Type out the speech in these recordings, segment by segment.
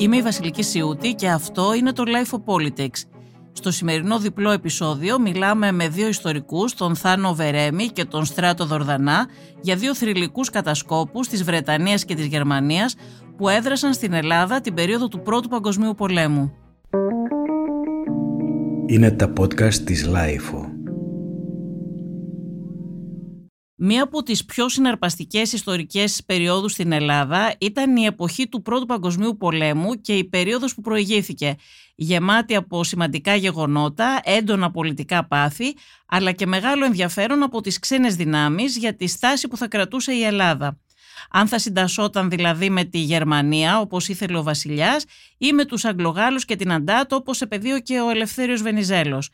Είμαι η Βασιλική Σιούτη και αυτό είναι το Life of Politics. Στο σημερινό διπλό επεισόδιο μιλάμε με δύο ιστορικούς, τον Θάνο Βερέμι και τον Στράτο Δορδανά, για δύο θρηλυκούς κατασκόπους της Βρετανίας και της Γερμανίας που έδρασαν στην Ελλάδα την περίοδο του Πρώτου Παγκοσμίου Πολέμου. Είναι τα podcast της Life. Μία από τις πιο συναρπαστικές ιστορικές περιόδους στην Ελλάδα ήταν η εποχή του Πρώτου Παγκοσμίου Πολέμου και η περίοδος που προηγήθηκε, γεμάτη από σημαντικά γεγονότα, έντονα πολιτικά πάθη, αλλά και μεγάλο ενδιαφέρον από τις ξένες δυνάμεις για τη στάση που θα κρατούσε η Ελλάδα. Αν θα συντασσόταν δηλαδή με τη Γερμανία όπως ήθελε ο βασιλιάς ή με τους Αγγλογάλους και την Αντάτ όπως επεδίωκε ο Ελευθέριος Βενιζέλος.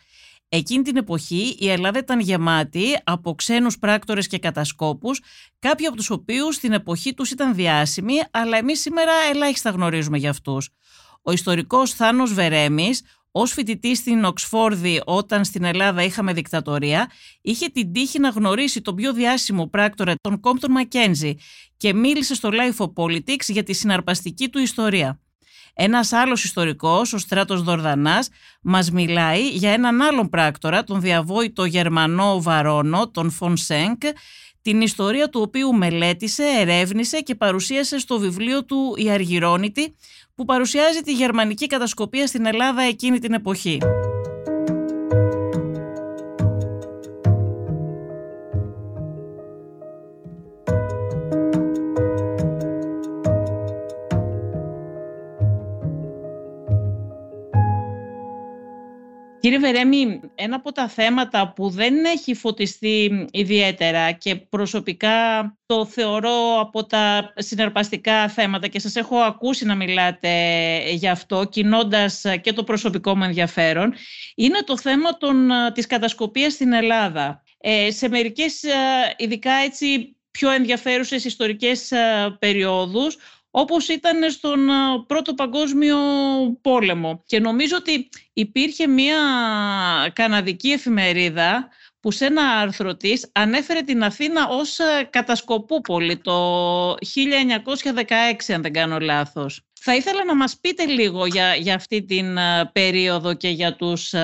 Εκείνη την εποχή η Ελλάδα ήταν γεμάτη από ξένους πράκτορες και κατασκόπους, κάποιοι από τους οποίους στην εποχή τους ήταν διάσημοι, αλλά εμείς σήμερα ελάχιστα γνωρίζουμε για αυτούς. Ο ιστορικός Θάνος Βερέμης, ως φοιτητής στην Οξφόρδη όταν στην Ελλάδα είχαμε δικτατορία, είχε την τύχη να γνωρίσει τον πιο διάσημο πράκτορα, τον Κόμπτον Μακέντζη και μίλησε στο Life of Politics για τη συναρπαστική του ιστορία. Ένας άλλος ιστορικός, ο Στράτος Δορδανάς, μας μιλάει για έναν άλλον πράκτορα, τον διαβόητο Γερμανό Βαρόνο, τον Φον Σένκ, την ιστορία του οποίου μελέτησε, ερεύνησε και παρουσίασε στο βιβλίο του «Η Αργυρώνητη», που παρουσιάζει τη γερμανική κατασκοπία στην Ελλάδα εκείνη την εποχή. Κύριε Βερέμι, ένα από τα θέματα που δεν έχει φωτιστεί ιδιαίτερα και προσωπικά το θεωρώ από τα συναρπαστικά θέματα και σας έχω ακούσει να μιλάτε γι' αυτό, κινώντας και το προσωπικό μου ενδιαφέρον, είναι το θέμα των, της κατασκοπίας στην Ελλάδα. Ε, σε μερικές ειδικά έτσι πιο ενδιαφέρουσες ιστορικές περιόδους, όπως ήταν στον Πρώτο Παγκόσμιο Πόλεμο. Και νομίζω ότι υπήρχε μια καναδική εφημερίδα που σε ένα άρθρο της ανέφερε την Αθήνα ως κατασκοπούπολη το 1916, αν δεν κάνω λάθος. Θα ήθελα να μας πείτε λίγο για, για αυτή την περίοδο και για τους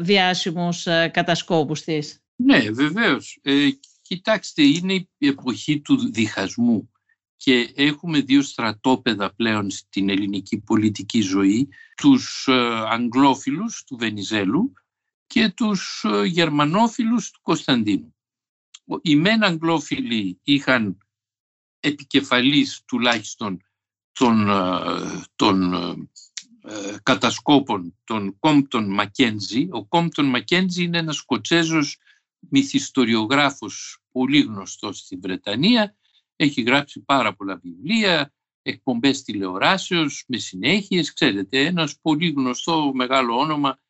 διάσημους κατασκόπους της. Ναι, βεβαίως. Ε, κοιτάξτε, είναι η εποχή του διχασμού και έχουμε δύο στρατόπεδα πλέον στην ελληνική πολιτική ζωή, τους ε, Αγγλόφιλους του Βενιζέλου και τους ε, Γερμανόφιλους του Κωνσταντίνου. Οι μεν Αγγλόφιλοι είχαν επικεφαλής τουλάχιστον των, ε, των κατασκόπων των Κόμπτον Μακέντζη. Ο Κόμπτον Μακέντζη είναι ένας Σκοτσέζος μυθιστοριογράφος πολύ γνωστός στη Βρετανία έχει γράψει πάρα πολλά βιβλία, εκπομπές τηλεοράσεως με συνέχειες, ξέρετε, ένας πολύ γνωστό μεγάλο όνομα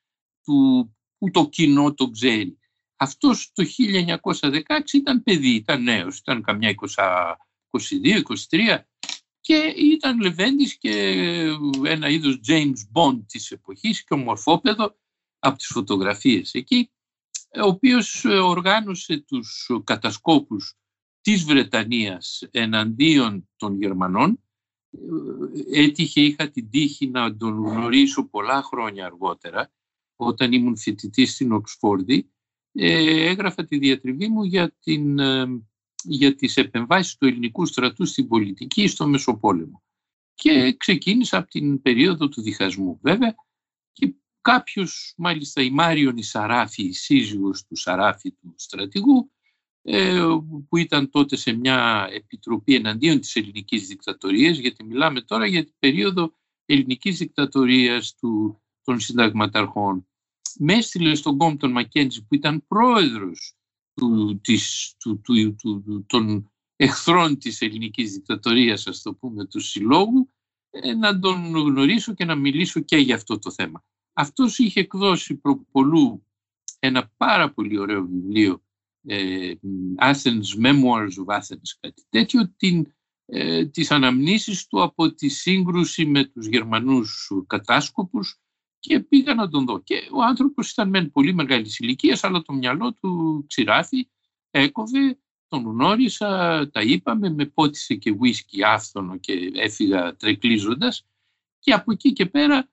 του, που το κοινό το ξέρει. Αυτός το 1916 ήταν παιδί, ήταν νέος, ήταν καμιά 22-23 και ήταν λεβέντης και ένα είδος James Bond της εποχής και ομορφόπεδο από τις φωτογραφίες εκεί, ο οποίος οργάνωσε τους κατασκόπους της Βρετανίας εναντίον των Γερμανών έτυχε, είχα την τύχη να τον γνωρίσω πολλά χρόνια αργότερα όταν ήμουν φοιτητής στην Οξφόρδη ε, έγραφα τη διατριβή μου για, την, ε, για τις επεμβάσεις του ελληνικού στρατού στην πολιτική στο Μεσοπόλεμο. Και ξεκίνησα από την περίοδο του διχασμού βέβαια και κάποιος μάλιστα η Μάριον η Σαράφη η σύζυγος του Σαράφη του στρατηγού ε, που ήταν τότε σε μια επιτροπή εναντίον της ελληνικής δικτατορίας, γιατί μιλάμε τώρα για την περίοδο ελληνικής δικτατορίας του, των συνταγματαρχών. Με έστειλε στον Κόμπτον Μακέντζη που ήταν πρόεδρος του, της, του, του, του, των εχθρών της ελληνικής δικτατορίας, ας το πούμε, του συλλόγου, ε, να τον γνωρίσω και να μιλήσω και για αυτό το θέμα. Αυτός είχε εκδώσει προπολού ένα πάρα πολύ ωραίο βιβλίο ε, Athens, Memoirs of Athens, κάτι τέτοιο, την, ε, τις αναμνήσεις του από τη σύγκρουση με τους Γερμανούς κατάσκοπους και πήγα να τον δω. Και ο άνθρωπος ήταν μεν πολύ μεγάλης ηλικίας, αλλά το μυαλό του ξηράφη, έκοβε, τον γνώρισα, τα είπαμε, με πότισε και ουίσκι άφθονο και έφυγα τρεκλίζοντας Και από εκεί και πέρα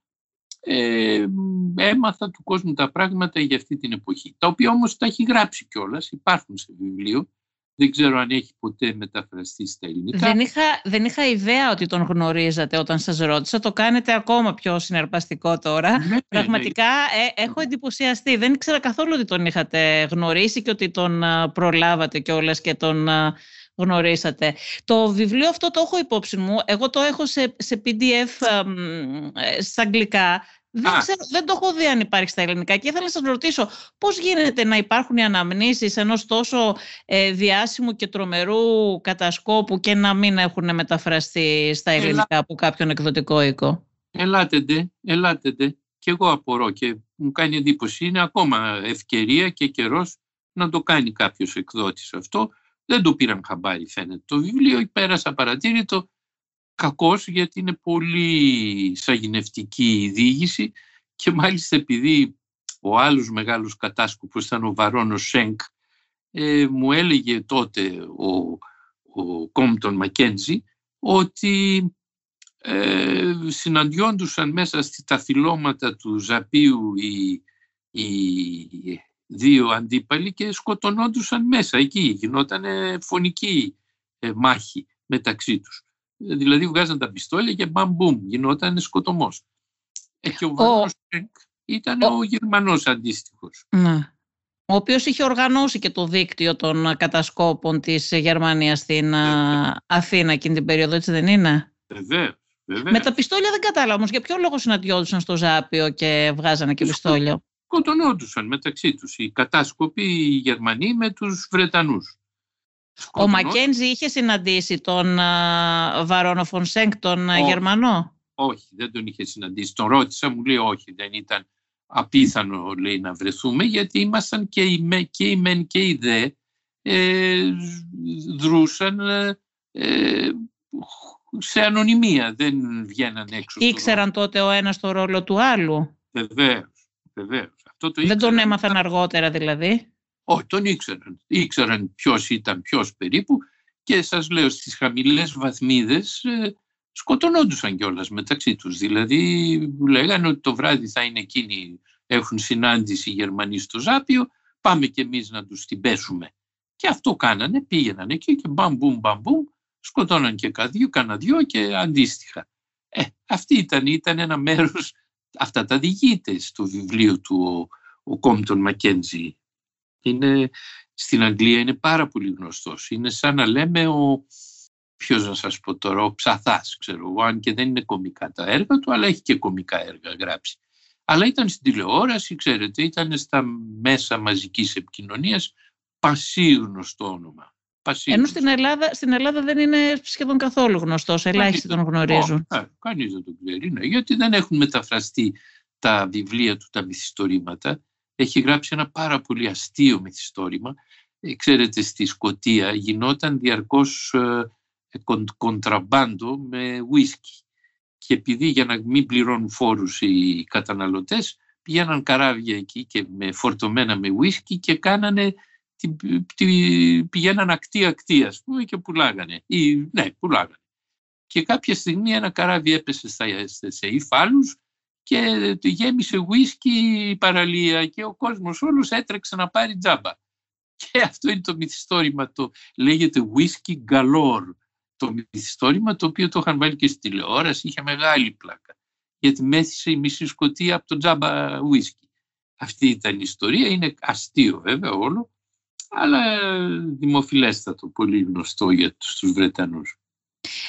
ε, έμαθα του κόσμου τα πράγματα για αυτή την εποχή. Τα οποία όμως τα έχει γράψει κιόλας, υπάρχουν σε βιβλίο. Δεν ξέρω αν έχει ποτέ μεταφραστεί στα ελληνικά. Δεν είχα, δεν είχα ιδέα ότι τον γνωρίζατε όταν σας ρώτησα. Το κάνετε ακόμα πιο συναρπαστικό τώρα. Ναι, ναι, Πραγματικά ε, έχω εντυπωσιαστεί. Δεν ήξερα καθόλου ότι τον είχατε γνωρίσει και ότι τον προλάβατε κιόλας και τον γνωρίσατε. Το βιβλίο αυτό το έχω υπόψη μου. Εγώ το έχω σε, σε PDF ε, στα αγγλικά. Δεν, δεν το έχω δει αν υπάρχει στα ελληνικά και ήθελα να σας ρωτήσω πώς γίνεται να υπάρχουν οι αναμνήσεις ενός τόσο ε, διάσημου και τρομερού κατασκόπου και να μην έχουν μεταφραστεί στα ελληνικά Ελά... από κάποιον εκδοτικό οίκο; Ελάτε ντε, ελάτε ντε. Και εγώ απορώ και μου κάνει εντύπωση. Είναι ακόμα ευκαιρία και καιρός να το κάνει κάποιος εκδότης αυτό. Δεν το πήραν χαμπάρι φαίνεται. Το βιβλίο πέρασα παρατήρητο κακός γιατί είναι πολύ σαγηνευτική η διήγηση και μάλιστα επειδή ο άλλος μεγάλος κατάσκοπος ήταν ο Βαρόνος Σέγκ ε, μου έλεγε τότε ο, ο Κόμπτον Μακέντζη ότι ε, συναντιόντουσαν μέσα στα θυλώματα του Ζαπίου οι, οι δύο αντίπαλοι και σκοτωνόντουσαν μέσα εκεί. Γινόταν φωνική ε, μάχη μεταξύ τους. Δηλαδή βγάζαν τα πιστόλια και μπαμ μπουμ, γινόταν σκοτωμός. Ε, και ο Βαρός ήταν ο, ο Γερμανός αντίστοιχος. Ναι. Ο οποίος είχε οργανώσει και το δίκτυο των κατασκόπων της Γερμανίας στην Αθήνα εκείνη την περίοδο, έτσι δεν είναι; Βεβαίως. Με τα πιστόλια δεν κατάλαβα όμως για ποιο λόγο συναντιόντουσαν στο Ζάπιο και βγάζανε και πιστόλια; Σκοτωνόντουσαν μεταξύ τους οι κατάσκοποι οι Γερμανοί με τους Βρετανούς. Ο Μακέντζη είχε συναντήσει τον Βαρόνο Φονσέγκ, τον Γερμανό; Όχι, δεν τον είχε συναντήσει. Τον ρώτησα, μου λέει όχι, δεν ήταν απίθανο λέει, να βρεθούμε γιατί ήμασταν και οι, με, και οι μεν και οι δε ε, δρούσαν ε, σε ανωνυμία, δεν βγαίναν έξω. Ήξεραν τότε ο ένας το ρόλο του άλλου; Βεβαίως, βεβαίως. Αυτό το δεν τον έμαθαν αργότερα δηλαδή. Όχι, τον ήξεραν. Ήξεραν ποιος ήταν ποιος περίπου και σας λέω στις χαμηλές βαθμίδες ε, σκοτωνόντουσαν κιόλας μεταξύ τους. Δηλαδή λέγανε ότι το βράδυ θα είναι εκείνοι, έχουν συνάντηση οι Γερμανοί στο Ζάπιο, πάμε κι εμείς να τους την πέσουμε. Και αυτό κάνανε, πήγαιναν εκεί και μπαμ μπούμ μπαμ μπούμ, σκοτώναν και καδίου, κανένα δυο και αντίστοιχα. Ε, αυτή ήταν, ήταν ένα μέρος, αυτά τα διηγείται στο βιβλίο του ο, ο Κόμπτον Μακέντζη είναι, στην Αγγλία είναι πάρα πολύ γνωστός. Είναι σαν να λέμε ο, ποιος να σας πω τώρα, ο Ψαθάς, ξέρω εγώ, αν και δεν είναι κομικά τα έργα του, αλλά έχει και κομικά έργα γράψει. Αλλά ήταν στην τηλεόραση, ξέρετε, ήταν στα μέσα μαζικής επικοινωνίας πασίγνωστο όνομα. Ενώ στην Ελλάδα, στην Ελλάδα δεν είναι σχεδόν καθόλου γνωστός, ελάχιστοι τον γνωρίζουν. Oh, κανείς δεν τον ξέρει, ναι, γιατί δεν έχουν μεταφραστεί τα βιβλία του, τα μυθιστορήματα έχει γράψει ένα πάρα πολύ αστείο μυθιστόρημα. Ε, ξέρετε, στη Σκοτία γινόταν διαρκώς ε, κοντραμπάντο με ουίσκι. Και επειδή για να μην πληρώνουν φόρους οι καταναλωτές, πήγαιναν καράβια εκεί και με φορτωμένα με ουίσκι και κάνανε, πηγαίναν ακτή-ακτή ας πούμε και πουλάγανε. Ή, ναι, πουλάγανε. Και κάποια στιγμή ένα καράβι έπεσε σε υφάλους και γέμισε ουίσκι η παραλία και ο κόσμος όλος έτρεξε να πάρει τζάμπα. Και αυτό είναι το μυθιστόρημα, το λέγεται whisky galore. Το μυθιστόρημα το οποίο το είχαν βάλει και στη τηλεόραση, είχε μεγάλη πλάκα. Γιατί μέθησε η μισή σκοτία από το τζάμπα whisky. Αυτή ήταν η ιστορία, είναι αστείο βέβαια όλο, αλλά δημοφιλέστατο, πολύ γνωστό για τους Βρετανούς.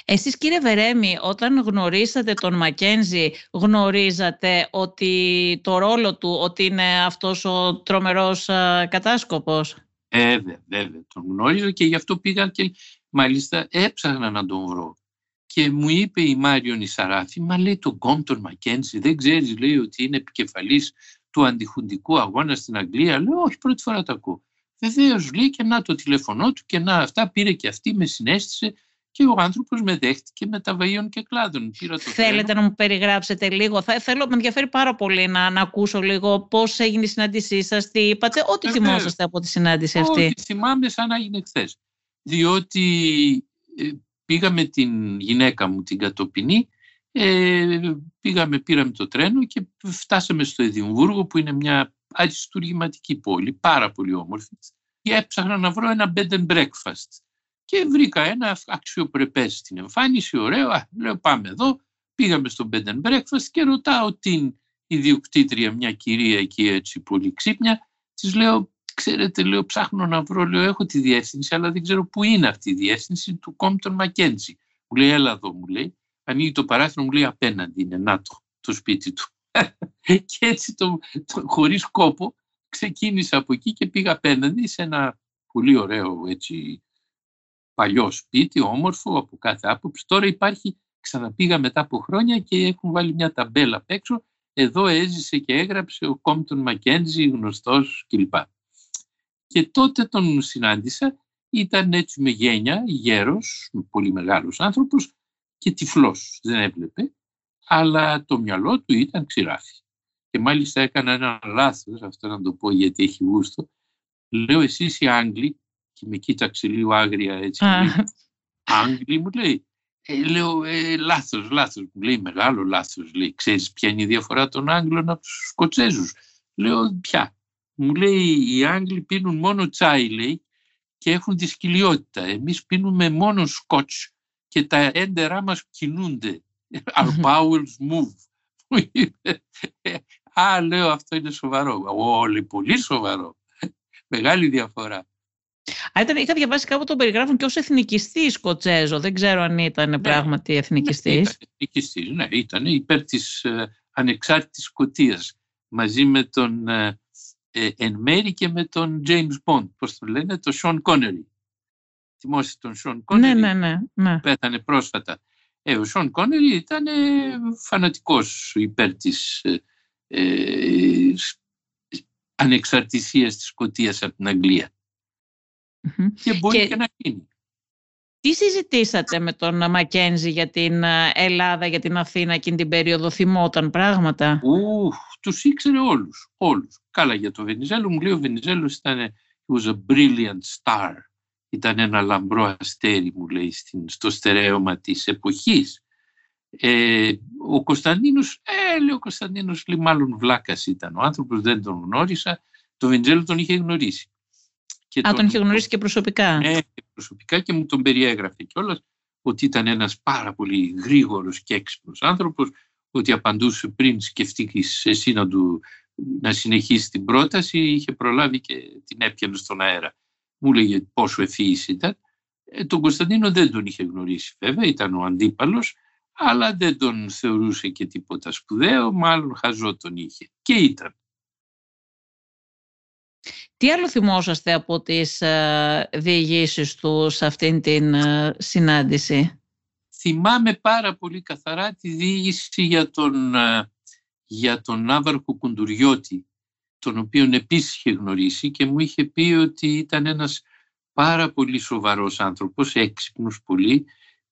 Εσείς κύριε Βερέμι, όταν γνωρίσατε τον Μακένζη, γνωρίζατε ότι το ρόλο του, ότι είναι αυτός ο τρομερός κατάσκοπος; Ε, βέβαια, τον γνώριζα και γι' αυτό πήγα και μάλιστα έψαχνα να τον βρω. Και μου είπε η Μάριον Ισαράφη, μα λέει τον Κόμπτον Μακένζη, δεν ξέρεις λέει ότι είναι επικεφαλής του αντιχουντικού αγώνα στην Αγγλία. Λέω, όχι, πρώτη φορά το ακούω. Βεβαίως λέει και να το τηλεφωνό του και να αυτά πήρε και αυτή, με συνέστησε και ο άνθρωπος με δέχτηκε με τα βαΐων και κλάδων. Πήρα το Θέλετε να μου περιγράψετε λίγο; Θα, θέλω, με ενδιαφέρει πάρα πολύ να, να ακούσω λίγο πώς έγινε η συνάντησή σας, τι είπατε, ό,τι θυμόσαστε από τη συνάντηση αυτή. Ό,τι θυμάμαι σαν να έγινε χθες. Διότι ε, πήγα με την γυναίκα μου την κατοπινή Ε, πήγαμε, πήραμε το τρένο και φτάσαμε στο Εδιμβούργο που είναι μια αριστουργηματική πόλη, πάρα πολύ όμορφη και έψαχνα να βρω ένα bed and breakfast και βρήκα ένα αξιοπρεπές στην εμφάνιση, ωραίο, α, λέω πάμε εδώ, πήγαμε στο bed and breakfast και ρωτάω την ιδιοκτήτρια, μια κυρία εκεί έτσι πολύ ξύπνια, της λέω, ξέρετε, λέω, ψάχνω να βρω, λέω, έχω τη διεύθυνση, αλλά δεν ξέρω πού είναι αυτή η διεύθυνση του Κόμπτον Μακέντζη. Μου λέει, έλα εδώ, μου λέει, ανοίγει το παράθυρο, μου λέει, απέναντι είναι, να το, το σπίτι του. και έτσι, το, το, χωρίς κόπο, ξεκίνησα από εκεί και πήγα απέναντι σε ένα πολύ ωραίο έτσι, παλιό σπίτι, όμορφο από κάθε άποψη. Τώρα υπάρχει, ξαναπήγα μετά από χρόνια και έχουν βάλει μια ταμπέλα απ' έξω. Εδώ έζησε και έγραψε ο Κόμπτον Μακέντζι, γνωστός κλπ. Και τότε τον συνάντησα, ήταν έτσι με γένια, γέρος, πολύ μεγάλος άνθρωπος και τυφλός, δεν έβλεπε, αλλά το μυαλό του ήταν ξηράφι. Και μάλιστα έκανα ένα λάθος, αυτό να το πω γιατί έχει γούστο. Λέω εσείς οι Άγγλοι και με κοίταξε λίγο άγρια έτσι. Άγγλοι μου λέει. Ε, λέω ε, λάθος, λάθος. Μου λέει μεγάλο λάθος. Λέει ξέρεις ποια είναι η διαφορά των Άγγλων από τους Σκοτσέζους. Λέω ποια. Μου λέει οι Άγγλοι πίνουν μόνο τσάι λέει και έχουν τη σκυλιότητα. Εμείς πίνουμε μόνο σκότς και τα έντερά μας κινούνται. Our bowels move. Α, λέω αυτό είναι σοβαρό. Όλοι πολύ σοβαρό. Μεγάλη διαφορά. Α, ήταν, είχα διαβάσει κάπου τον περιγράφουν και ως εθνικιστής Σκοτσέζο. Δεν ξέρω αν ήταν ναι, πράγματι εθνικιστής. Ναι, ήταν εθνικιστής, ναι. Ήταν υπέρ της ε, ανεξάρτητης Σκοτίας μαζί με τον ε, ε, εν μέρη και με τον James Bond, πώς το λένε, τον Sean Connery. Θυμόσαι τον Sean Connery; ναι, ναι, ναι, ναι. πέθανε πρόσφατα. Ε, ο Sean Connery ήταν ε, φανατικός υπέρ της ε, ε, ανεξαρτησίας της Σκοτίας από την Αγγλία. Και μπορεί και, να γίνει. Τι συζητήσατε με τον Μακένζη για την ε, Ελλάδα, για την Αθήνα εκείνη την περίοδο, θυμόταν πράγματα; Ου, τους ήξερε όλους, όλους. Καλά για το Βενιζέλο, μου λέει ο Βενιζέλος ήταν he was a brilliant star. Ήταν ένα λαμπρό αστέρι, μου λέει, στο στερέωμα της εποχής. Ε, ο Κωνσταντίνος, ε, λέει ο Κωνσταντίνος, λέει, μάλλον βλάκας ήταν. Ο άνθρωπος δεν τον γνώρισα, το Βενιζέλο τον είχε γνωρίσει. Και Α, τον, είχε γνωρίσει και προσωπικά. Ναι, και προσωπικά και μου τον περιέγραφε κιόλας ότι ήταν ένας πάρα πολύ γρήγορος και έξυπνος άνθρωπος, ότι απαντούσε πριν σκεφτεί εσύ να, του, να συνεχίσει την πρόταση, είχε προλάβει και την έπιανε στον αέρα. Μου έλεγε πόσο ευφύης ήταν. Ε, τον Κωνσταντίνο δεν τον είχε γνωρίσει βέβαια, ήταν ο αντίπαλος, αλλά δεν τον θεωρούσε και τίποτα σπουδαίο, μάλλον χαζό τον είχε. Και ήταν. Τι άλλο θυμόσαστε από τις ε, διηγήσεις τους σε αυτήν την ε, συνάντηση; Θυμάμαι πάρα πολύ καθαρά τη διήγηση για τον, ε, για τον Ναύαρχο Κουντουριώτη, τον οποίον επίσης είχε γνωρίσει και μου είχε πει ότι ήταν ένας πάρα πολύ σοβαρός άνθρωπος, έξυπνος πολύ,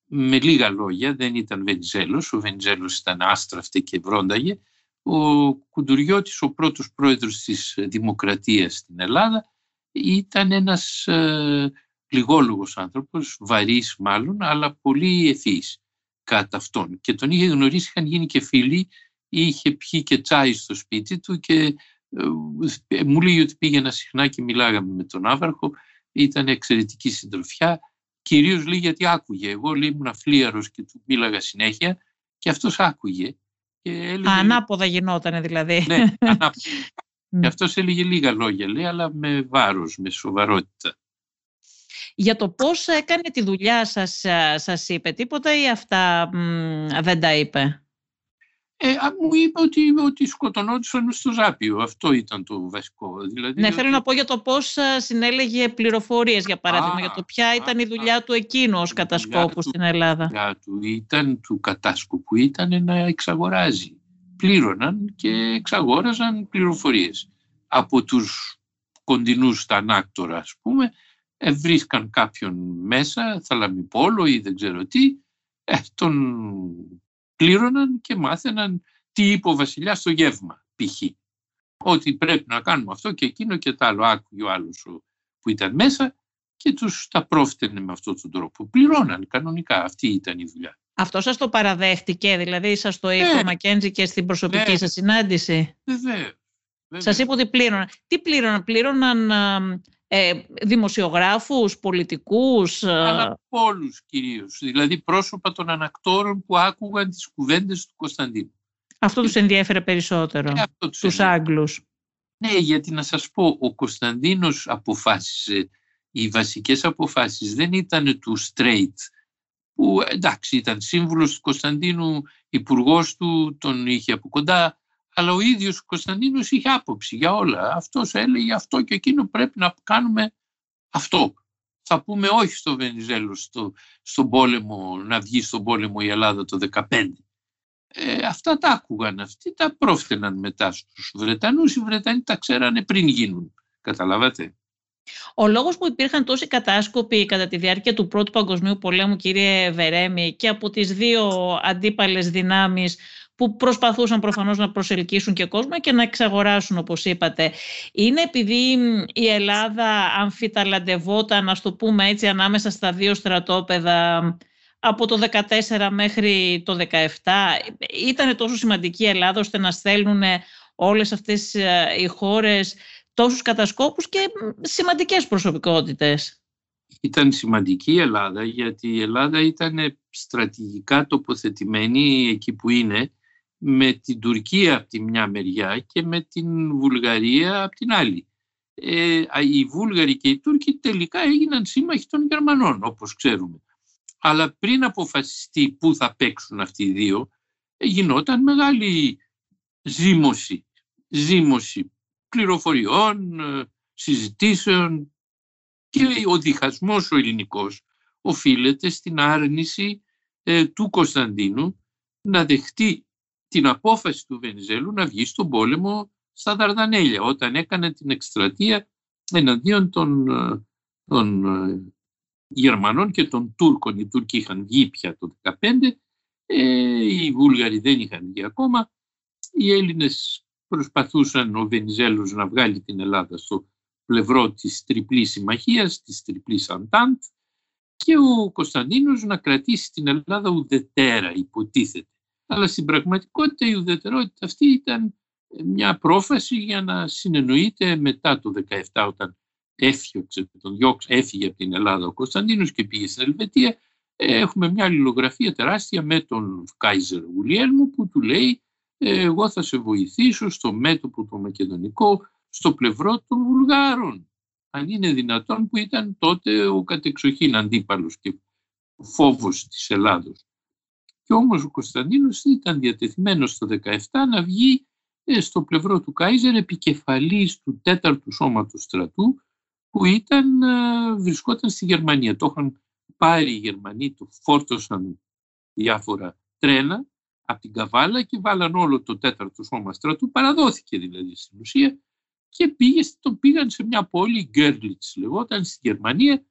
με λίγα λόγια, δεν ήταν Βενιζέλος, ο Βενιζέλος ήταν άστραφτε και βρόνταγε, ο Κουντουριώτης, ο πρώτος πρόεδρος της Δημοκρατίας στην Ελλάδα, ήταν ένας ε, λιγόλογος άνθρωπος, βαρύς μάλλον, αλλά πολύ ευθύς κατά αυτόν. Και τον είχε γνωρίσει, είχαν γίνει και φίλοι, είχε πιει και τσάι στο σπίτι του και ε, μου λέει ότι πήγαινα συχνά και μιλάγαμε με τον Άβαρχο, ήταν εξαιρετική συντροφιά, κυρίως λέει γιατί άκουγε. Εγώ λέει ήμουν αφλίαρος και του μίλαγα συνέχεια και αυτός άκουγε και έλεγε... Ανάποδα γινόταν δηλαδή. Ναι, ανάποδα. και αυτός έλεγε λίγα λόγια, λέει, αλλά με βάρος, με σοβαρότητα. Για το πώς έκανε τη δουλειά σας, σας είπε τίποτα ή αυτά δεν τα είπε; Ε, μου είπε ότι, ότι σκοτωνόντουσαν στο Ζάπιο. Αυτό ήταν το βασικό. Δηλαδή, ναι, θέλω να πω για το πώς συνέλεγε πληροφορίες, για παράδειγμα, για το ποια ήταν η δουλειά του εκείνου ως κατασκόπου στην Ελλάδα. Η δουλειά του ήταν, του κατάσκοπου ήταν να εξαγοράζει. Πλήρωναν και εξαγόραζαν πληροφορίες. Από τους κοντινούς τανάκτορα, ας πούμε, ε, βρίσκαν κάποιον μέσα, θαλαμιπόλο ή δεν ξέρω τι, ε, τον πλήρωναν και μάθαιναν τι είπε ο βασιλιάς στο γεύμα, π.χ. Ότι πρέπει να κάνουμε αυτό και εκείνο και τα άλλο. Άκουγε ο άλλος που ήταν μέσα και τους τα πρόφτενε με αυτόν τον τρόπο. Πληρώναν κανονικά. Αυτή ήταν η δουλειά. Αυτό σας το παραδέχτηκε, δηλαδή σας το είπε ο Μακέντζη και στην προσωπική ναι. σας συνάντηση; Βεβαίως. Σας είπε ότι πλήρωναν. Τι πλήρωναν, πλήρωναν ε, δημοσιογράφους, πολιτικούς. Αλλά όλους κυρίως, δηλαδή πρόσωπα των ανακτόρων που άκουγαν τις κουβέντες του Κωνσταντίνου. Αυτό τους ενδιέφερε περισσότερο, ε, αυτό τους, τους Άγγλους. Ναι, γιατί να σας πω, ο Κωνσταντίνος αποφάσισε, οι βασικές αποφάσεις δεν ήταν του straight, που εντάξει ήταν σύμβουλος του Κωνσταντίνου, υπουργός του, τον είχε από κοντά, αλλά ο ίδιος ο Κωνσταντίνος είχε άποψη για όλα. Αυτός έλεγε αυτό και εκείνο πρέπει να κάνουμε αυτό. Θα πούμε όχι στο Βενιζέλο στο, στον πόλεμο, να βγει στον πόλεμο η Ελλάδα το 2015. Ε, αυτά τα άκουγαν αυτοί, τα πρόφτεναν μετά στους Βρετανούς. Οι Βρετανοί τα ξέρανε πριν γίνουν. Καταλάβατε; Ο λόγος που υπήρχαν τόσοι κατάσκοποι κατά τη διάρκεια του Πρώτου Παγκοσμίου Πολέμου, κύριε Βερέμι, και από τις δύο αντίπαλες δυνάμεις που προσπαθούσαν προφανώς να προσελκύσουν και κόσμο και να εξαγοράσουν όπως είπατε. Είναι επειδή η Ελλάδα αμφιταλαντευόταν, να το πούμε έτσι, ανάμεσα στα δύο στρατόπεδα από το 14 μέχρι το 17. Ήταν τόσο σημαντική η Ελλάδα ώστε να στέλνουν όλες αυτές ε, οι χώρες τόσους κατασκόπους και σημαντικές προσωπικότητες. Ήταν σημαντική η Ελλάδα γιατί η Ελλάδα ήταν στρατηγικά τοποθετημένη εκεί που είναι με την Τουρκία από τη μια μεριά και με την Βουλγαρία από την άλλη. Ε, οι Βούλγαροι και οι Τούρκοι τελικά έγιναν σύμμαχοι των Γερμανών, όπως ξέρουμε. Αλλά πριν αποφασιστεί πού θα παίξουν αυτοί οι δύο, γινόταν μεγάλη ζήμωση, ζήμωση πληροφοριών, ε, συζητήσεων και ο διχασμός ο ελληνικός οφείλεται στην άρνηση ε, του Κωνσταντίνου να δεχτεί την απόφαση του Βενιζέλου να βγει στον πόλεμο στα Δαρδανέλια όταν έκανε την εκστρατεία εναντίον των, ε, των ε, Γερμανών και των Τούρκων. Οι Τούρκοι είχαν βγει πια το 2015, ε, οι Βούλγαροι δεν είχαν βγει ακόμα. Οι Έλληνες προσπαθούσαν ο Βενιζέλος να βγάλει την Ελλάδα στο πλευρό της τριπλής συμμαχίας, της τριπλής Αντάντ και ο Κωνσταντίνος να κρατήσει την Ελλάδα ουδετέρα υποτίθεται. Αλλά στην πραγματικότητα η ουδετερότητα αυτή ήταν μια πρόφαση για να συνεννοείται μετά το 17 όταν έφυγε, τον διώξε, έφυγε από την Ελλάδα ο Κωνσταντίνος και πήγε στην Ελβετία. Έχουμε μια αλληλογραφία τεράστια με τον Κάιζερ Γουλιέλμου που του λέει εγώ θα σε βοηθήσω στο μέτωπο το μακεδονικό, στο πλευρό των Βουλγάρων. Αν είναι δυνατόν που ήταν τότε ο κατεξοχήν αντίπαλος και φόβος της Ελλάδος. Και όμως ο Κωνσταντίνος ήταν διατεθειμένος το 17 να βγει ε, στο πλευρό του Κάιζερ επικεφαλής του τέταρτου σώματος στρατού που ήταν, ε, βρισκόταν στη Γερμανία. Το είχαν πάρει οι Γερμανοί, το φόρτωσαν διάφορα τρένα από την Καβάλα και βάλαν όλο το τέταρτο σώμα στρατού, παραδόθηκε δηλαδή στην ουσία και πήγε, το πήγαν σε μια πόλη, Γκέρλιτς λεγόταν, στη Γερμανία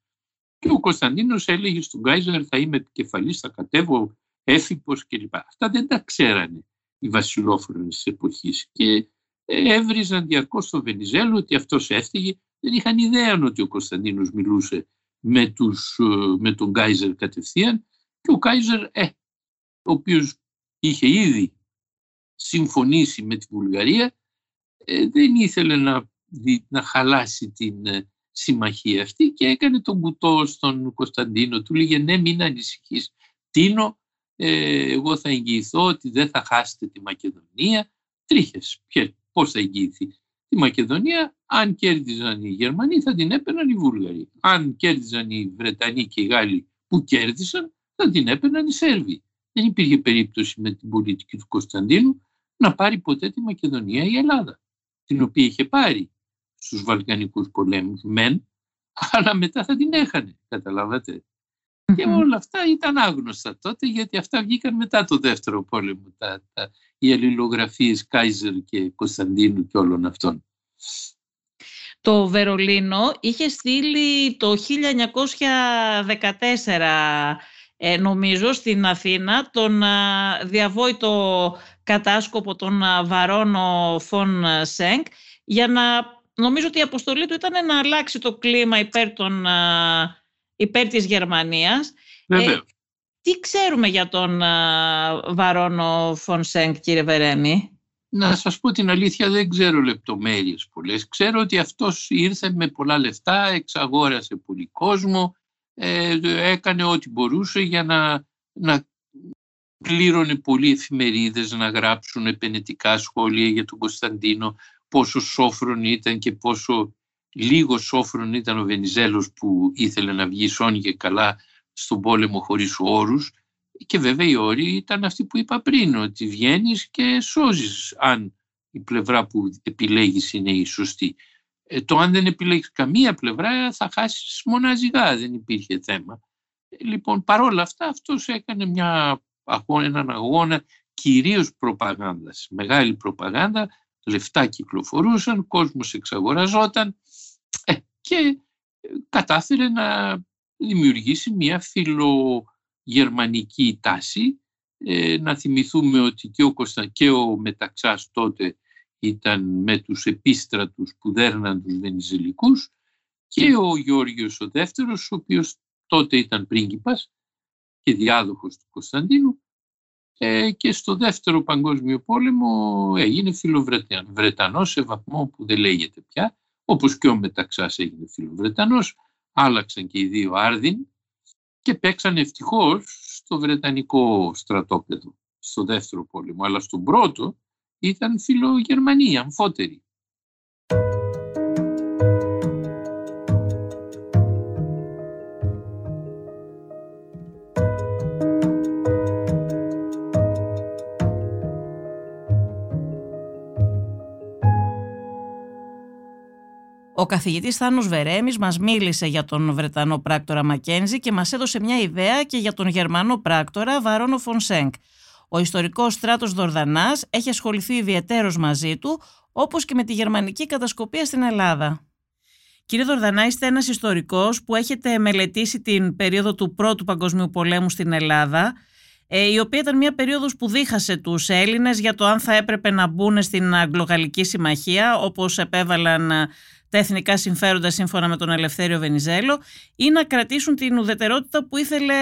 και ο Κωνσταντίνος έλεγε στον Κάιζερ θα είμαι επικεφαλής, θα κατέβω έφυπος κλπ. Αυτά δεν τα ξέρανε οι βασιλόφρονες της εποχής και έβριζαν διαρκώς στο Βενιζέλο ότι αυτός έφταιγε. Δεν είχαν ιδέα ότι ο Κωνσταντίνος μιλούσε με, τους, με τον Γκάιζερ κατευθείαν και ο Γκάιζερ, ε, ο οποίος είχε ήδη συμφωνήσει με τη Βουλγαρία, ε, δεν ήθελε να, να χαλάσει την ε, συμμαχία αυτή και έκανε τον κουτό στον Κωνσταντίνο. Του λέγε ναι μην ανησυχείς Τίνο, ε, εγώ θα εγγυηθώ ότι δεν θα χάσετε τη Μακεδονία. Τρίχες, πώς θα εγγυηθεί; Τη Μακεδονία, αν κέρδιζαν οι Γερμανοί θα την έπαιρναν οι Βούλγαροι. Αν κέρδιζαν οι Βρετανοί και οι Γάλλοι που κέρδισαν θα την έπαιρναν οι Σέρβοι. Δεν υπήρχε περίπτωση με την πολιτική του Κωνσταντίνου να πάρει ποτέ τη Μακεδονία η Ελλάδα, την οποία είχε πάρει στους Βαλκανικούς πολέμους μεν, αλλά μετά θα την έχανε, καταλάβατε. Και όλα αυτά ήταν άγνωστα τότε, γιατί αυτά βγήκαν μετά το δεύτερο πόλεμο, τα, τα, οι αλληλογραφίες Κάιζερ και Κωνσταντίνου και όλων αυτών. Το Βερολίνο είχε στείλει το 1914 ε, νομίζω στην Αθήνα τον διαβόητο κατάσκοπο των Βαρόνο Φων Σέγκ για να νομίζω ότι η αποστολή του ήταν να αλλάξει το κλίμα υπέρ, των, υπέρ της Γερμανίας. Ε, Τι ξέρουμε για τον Βαρόνο Φονσέγκ, κύριε Βερέμι; Να σας πω την αλήθεια, δεν ξέρω λεπτομέρειες πολλές. Ξέρω ότι αυτός ήρθε με πολλά λεφτά, εξαγόρασε πολύ κόσμο, ε, έκανε ό,τι μπορούσε για να, να πλήρωνε πολλοί εφημερίδες να γράψουν επενετικά σχόλια για τον Κωνσταντίνο, πόσο σόφρον ήταν και πόσο λίγος σόφρον ήταν ο Βενιζέλος που ήθελε να βγει σώνη και καλά στον πόλεμο χωρίς όρους και βέβαια οι όροι ήταν αυτοί που είπα πριν, ότι βγαίνεις και σώζεις αν η πλευρά που επιλέγεις είναι η σωστή. Ε, το αν δεν επιλέγεις καμία πλευρά θα χάσεις μοναζιγά, δεν υπήρχε θέμα. Ε, λοιπόν, παρόλα αυτά αυτός έκανε μια, έναν αγώνα κυρίως προπαγάνδας, μεγάλη προπαγάνδα, λεφτά κυκλοφορούσαν, κόσμος εξαγοραζόταν ε, και κατάφερε να δημιουργήσει μια φιλογερμανική τάση. Ε, να θυμηθούμε ότι και ο, Κωνστα... και ο Μεταξάς τότε ήταν με τους επίστρατους που δέρναν τους Βενιζελικούς και ο Γιώργος ο δεύτερος, ο οποίος τότε ήταν πρίγκιπας και διάδοχος του Κωνσταντίνου ε, και στο δεύτερο παγκόσμιο πόλεμο έγινε φιλοβρετανός σε βαθμό που δεν λέγεται πια, όπως και ο Μεταξάς έγινε φιλοβρετανός, άλλαξαν και οι δύο άρδιν και παίξαν ευτυχώς στο Βρετανικό στρατόπεδο, στο δεύτερο πόλεμο, αλλά στον πρώτο ήταν φιλογερμανοί, αμφότεροι. Ο καθηγητής Θάνος Βερέμης μας μίλησε για τον Βρετανό πράκτορα Μακένζη και μας έδωσε μια ιδέα και για τον Γερμανό πράκτορα Βαρόνο Φονσέγκ. Ο ιστορικός στράτος Δορδανάς έχει ασχοληθεί ιδιαίτερω μαζί του, όπως και με τη γερμανική κατασκοπία στην Ελλάδα. Κύριε Δορδανά, είστε ένας ιστορικός που έχετε μελετήσει την περίοδο του Πρώτου Παγκοσμίου Πολέμου στην Ελλάδα, ε, η οποία ήταν μια περίοδος που δίχασε τους Έλληνες για το αν θα έπρεπε να μπουν στην Αγγλογαλλική Συμμαχία, όπως επέβαλαν τα εθνικά συμφέροντα σύμφωνα με τον Ελευθέριο Βενιζέλο ή να κρατήσουν την ουδετερότητα που ήθελε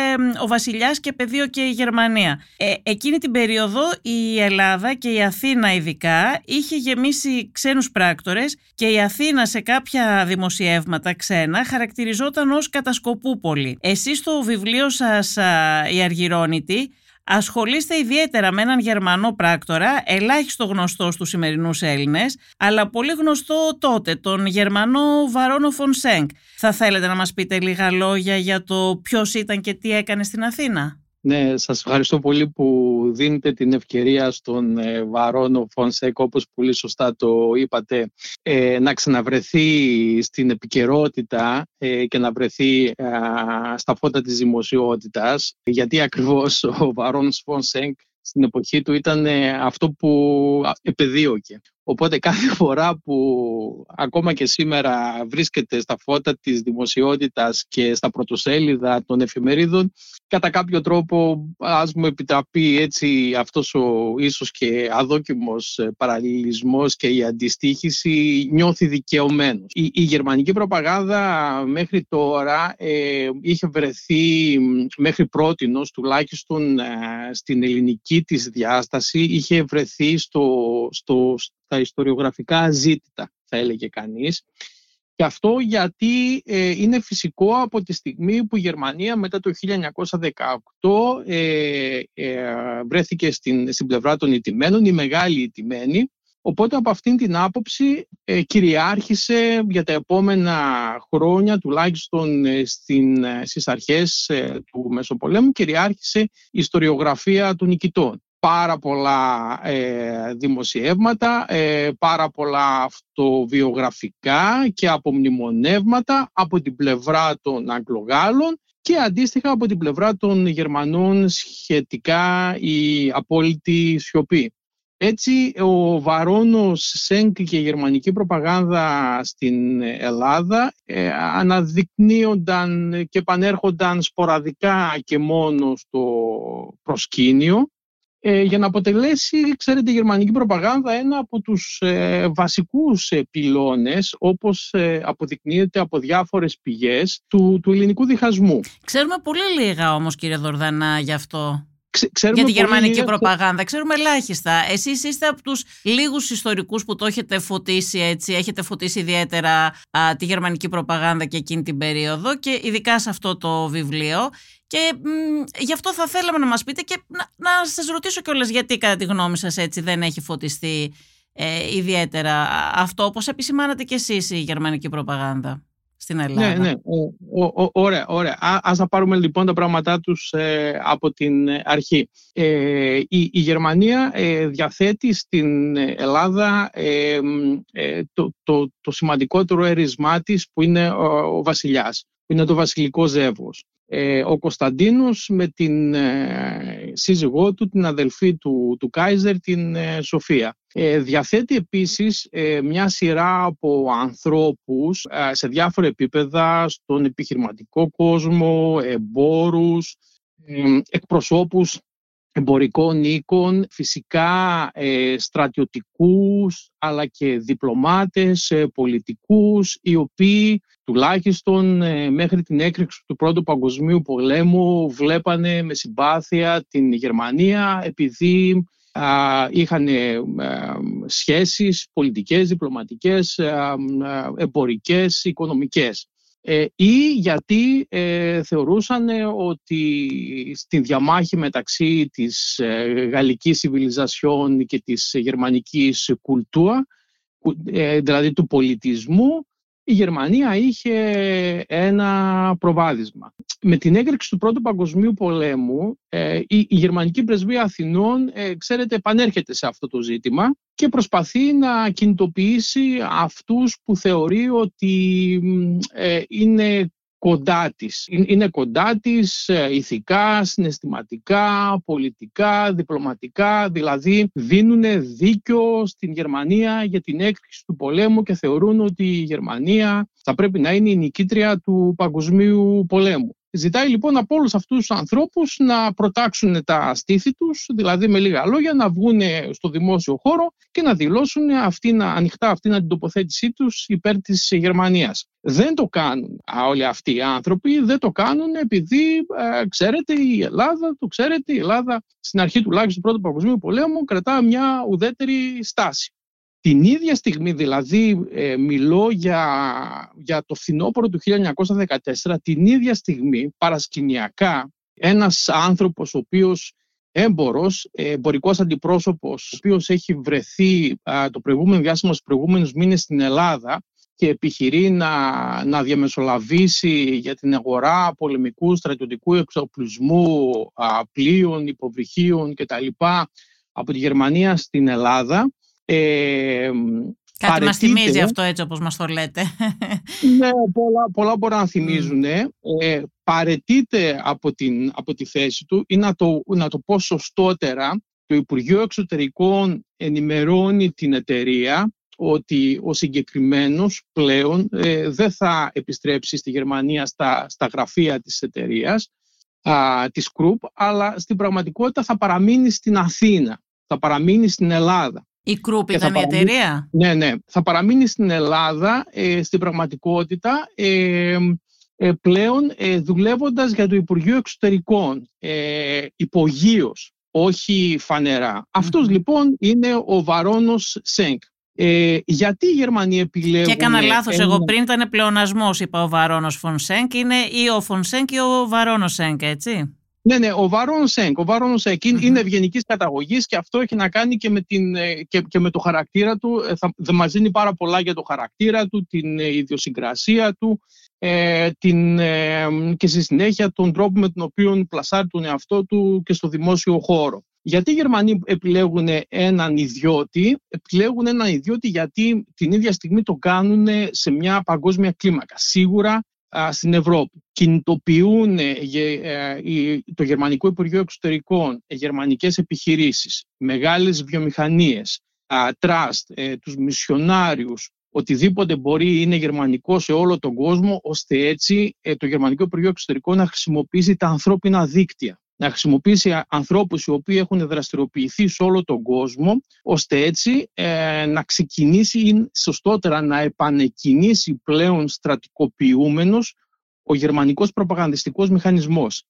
ο βασιλιάς και πεδίο και η Γερμανία. Ε, εκείνη την περίοδο η Ελλάδα και η Αθήνα ειδικά είχε γεμίσει ξένους πράκτορες και η Αθήνα σε κάποια δημοσιεύματα ξένα χαρακτηριζόταν ως κατασκοπούπολη. Εσείς στο βιβλίο σας «Η Αργυρώνητη» Ασχολείστε ιδιαίτερα με έναν Γερμανό πράκτορα, ελάχιστο γνωστό στους σημερινούς Έλληνες, αλλά πολύ γνωστό τότε, τον Γερμανό Βαρόνο Φονσέγκ. Θα θέλετε να μας πείτε λίγα λόγια για το ποιος ήταν και τι έκανε στην Αθήνα; Ναι, σας ευχαριστώ πολύ που δίνετε την ευκαιρία στον ε, Βαρόνο Φονσέκ, όπως πολύ σωστά το είπατε, ε, να ξαναβρεθεί στην επικαιρότητα ε, και να βρεθεί στα φώτα της δημοσιότητας, γιατί ακριβώς ο Βαρόνος Φονσέκ στην εποχή του ήταν αυτό που επεδίωκε. Οπότε κάθε φορά που ακόμα και σήμερα βρίσκεται στα φώτα της δημοσιότητας και στα πρωτοσέλιδα των εφημερίδων, κατά κάποιο τρόπο ας μου επιτραπεί έτσι αυτός ο ίσως και αδόκιμος παραλληλισμός και η αντιστοίχηση νιώθει δικαιωμένος. Η, η γερμανική προπαγάνδα μέχρι τώρα ε, είχε βρεθεί μέχρι πρότινος τουλάχιστον ε, στην ελληνική της διάσταση είχε βρεθεί στο, στο, τα ιστοριογραφικά ζήτητα, θα έλεγε κανείς. Και αυτό γιατί ε, είναι φυσικό από τη στιγμή που η Γερμανία μετά το 1918 ε, ε, βρέθηκε στην, στην πλευρά των ιτημένων, η μεγάλη ιτημένη. Οπότε από αυτήν την άποψη ε, κυριάρχησε για τα επόμενα χρόνια, τουλάχιστον στην, στις αρχές του Μεσοπολέμου, κυριάρχησε η ιστοριογραφία των νικητών πάρα πολλά ε, δημοσιεύματα, ε, πάρα πολλά αυτοβιογραφικά και απομνημονεύματα από την πλευρά των Αγγλογάλων και αντίστοιχα από την πλευρά των Γερμανών σχετικά η απόλυτη σιωπή. Έτσι, ο Βαρόνος Σέγκ και η γερμανική προπαγάνδα στην Ελλάδα ε, αναδεικνύονταν και επανέρχονταν σποραδικά και μόνο στο προσκήνιο ε, για να αποτελέσει, ξέρετε, η γερμανική προπαγάνδα ένα από τους ε, βασικούς ε, πυλώνες, όπως ε, αποδεικνύεται από διάφορες πηγές του, του ελληνικού διχασμού. Ξέρουμε πολύ λίγα όμως, κύριε Δορδανά, γι' αυτό. για τη γερμανική προπαγάνδα. Ξέρουμε ελάχιστα. Εσείς είστε από τους λίγους ιστορικούς που το έχετε φωτίσει έτσι, έχετε φωτίσει ιδιαίτερα τη γερμανική προπαγάνδα και εκείνη την περίοδο και ειδικά σε αυτό το βιβλίο. Και μ, γι' αυτό θα θέλαμε να μας πείτε και να, να σας ρωτήσω κιόλας γιατί κατά τη γνώμη σας έτσι δεν έχει φωτιστεί ε, ιδιαίτερα αυτό όπως επισημάνατε κι εσείς η γερμανική προπαγάνδα στην Ελλάδα. Ναι, ναι. Ο, ο, ωραία, ωραία. Α, ας να πάρουμε λοιπόν τα πράγματά τους ε, από την αρχή. Ε, η, η Γερμανία ε, διαθέτει στην Ελλάδα ε, το, το, το σημαντικότερο έρισμά της που είναι ο, ο βασιλιάς, που είναι το βασιλικό ζεύγος. Ε, ο Κωνσταντίνος με την ε, σύζυγό του, την αδελφή του, του Κάιζερ, την ε, Σοφία. διαθέτει επίσης μια σειρά από ανθρώπους σε διάφορα επίπεδα, στον επιχειρηματικό κόσμο, εμπόρους, εκπροσώπους εμπορικών οίκων, φυσικά ε, στρατιωτικούς αλλά και διπλωμάτες, ε, πολιτικούς, οι οποίοι τουλάχιστον ε, μέχρι την έκρηξη του Πρώτου Παγκοσμίου Πολέμου βλέπανε με συμπάθεια την Γερμανία επειδή είχαν σχέσεις πολιτικές, διπλωματικές, εμπορικές, οικονομικές. Ε, ή γιατί ε, θεωρούσαν ότι στη διαμάχη μεταξύ της ε, γαλλικής civilisation και της γερμανικής κουλτούρα, δηλαδή του πολιτισμού, η Γερμανία είχε ένα προβάδισμα. Με την έκρηξη του Πρώτου Παγκοσμίου Πολέμου, ε, η, γερμανική πρεσβεία Αθηνών, ε, ξέρετε, επανέρχεται σε αυτό το ζήτημα και προσπαθεί να κινητοποιήσει αυτούς που θεωρεί ότι ε, είναι κοντά της. Είναι κοντά της ε, ηθικά, συναισθηματικά, πολιτικά, διπλωματικά, δηλαδή δίνουν δίκιο στην Γερμανία για την έκρηξη του πολέμου και θεωρούν ότι η Γερμανία θα πρέπει να είναι η νικήτρια του παγκοσμίου πολέμου. Ζητάει λοιπόν από όλους αυτούς τους ανθρώπους να προτάξουν τα στήθη τους, δηλαδή με λίγα λόγια να βγουν στο δημόσιο χώρο και να δηλώσουν αυτή, ανοιχτά αυτή την τοποθέτησή τους υπέρ της Γερμανίας. Δεν το κάνουν όλοι αυτοί οι άνθρωποι, δεν το κάνουν επειδή, ε, ξέρετε, η Ελλάδα, το ξέρετε, η Ελλάδα στην αρχή τουλάχιστον του Πρώτου Παγκοσμίου Πολέμου κρατά μια ουδέτερη στάση. Την ίδια στιγμή, δηλαδή ε, μιλώ για, για το φθινόπωρο του 1914, την ίδια στιγμή παρασκηνιακά ένας άνθρωπος ο οποίος έμπορος, εμπορικός αντιπρόσωπος, ο οποίος έχει βρεθεί το προηγούμενο διάστημα στους προηγούμενους μήνες στην Ελλάδα και επιχειρεί να, να διαμεσολαβήσει για την αγορά πολεμικούς στρατιωτικούς εξοπλισμού πλοίων, υποβρυχίων κτλ. από τη Γερμανία στην Ελλάδα ε, Κάτι μας θυμίζει αυτό έτσι όπως μας το λέτε. Ναι, πολλά, πολλά μπορεί να θυμίζουν. Ε, παρετείται από, την, από τη θέση του ή να το, να το πω σωστότερα, το Υπουργείο Εξωτερικών ενημερώνει την εταιρεία ότι ο συγκεκριμένος πλέον ε, δεν θα επιστρέψει στη Γερμανία στα, στα γραφεία της εταιρείας, α, της Κρουπ, αλλά στην πραγματικότητα θα παραμείνει στην Αθήνα, θα παραμείνει στην Ελλάδα. Η Κρούπ ήταν η εταιρεία; Ναι, ναι. Θα παραμείνει στην Ελλάδα ε, στην πραγματικότητα ε, ε, πλέον ε, δουλεύοντας για το Υπουργείο Εξωτερικών ε, υπογείως, όχι φανερά. Αυτός λοιπόν είναι ο Βαρόνος Σέγκ. Ε, γιατί οι Γερμανοί επιλέγουν... Και έκανα λάθος, εγώ πριν ήταν πλεονασμός είπα ο Βαρόνος Φονσέγκ, είναι ή ο Φονσέγκ ή ο Βαρόνος Σέγκ, έτσι. Ναι, ναι, ο Βάρον Σέγκ. Ο Βάρον Σέγκ είναι ευγενικής καταγωγής και αυτό έχει να κάνει και με, την, ε, και, και με το χαρακτήρα του. Ε, θα, θα μας δίνει πάρα πολλά για το χαρακτήρα του, την ε, ιδιοσυγκρασία του ε, την, ε, και στη συνέχεια τον τρόπο με τον οποίο πλασάρει τον εαυτό του και στο δημόσιο χώρο. Γιατί οι Γερμανοί επιλέγουν έναν ιδιώτη, επιλέγουν έναν ιδιώτη γιατί την ίδια στιγμή το κάνουν σε μια παγκόσμια κλίμακα. Σίγουρα στην Ευρώπη. Κινητοποιούν ε, ε, το Γερμανικό Υπουργείο Εξωτερικών, ε, γερμανικές επιχειρήσεις, μεγάλες βιομηχανίες, τραστ, τους μισιονάριους, οτιδήποτε μπορεί είναι γερμανικό σε όλο τον κόσμο, ώστε έτσι το Γερμανικό Υπουργείο Εξωτερικών να χρησιμοποιήσει τα ανθρώπινα δίκτυα να χρησιμοποιήσει ανθρώπους οι οποίοι έχουν δραστηριοποιηθεί σε όλο τον κόσμο, ώστε έτσι ε, να ξεκινήσει ή σωστότερα να επανεκκινήσει πλέον στρατικοποιούμενος ο γερμανικός προπαγανδιστικός μηχανισμός.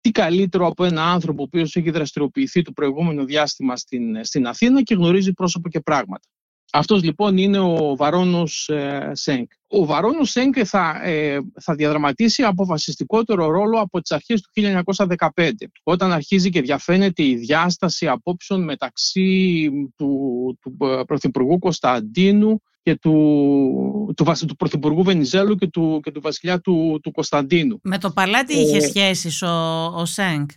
Τι καλύτερο από ένα άνθρωπο ο οποίος έχει δραστηριοποιηθεί το προηγούμενο διάστημα στην, στην Αθήνα και γνωρίζει πρόσωπο και πράγματα. Αυτός λοιπόν είναι ο Βαρόνος ε, Σέγκ. Ο Βαρόνος Σέγκ θα, ε, θα διαδραματίσει αποφασιστικότερο ρόλο από τις αρχές του 1915, όταν αρχίζει και διαφαίνεται η διάσταση απόψεων μεταξύ του, του Πρωθυπουργού Κωνσταντίνου και του, του, του Πρωθυπουργού Βενιζέλου και του, και του βασιλιά του, του Κωνσταντίνου. Με το παλάτι είχε ε, σχέσεις ο, ο Σέγκ;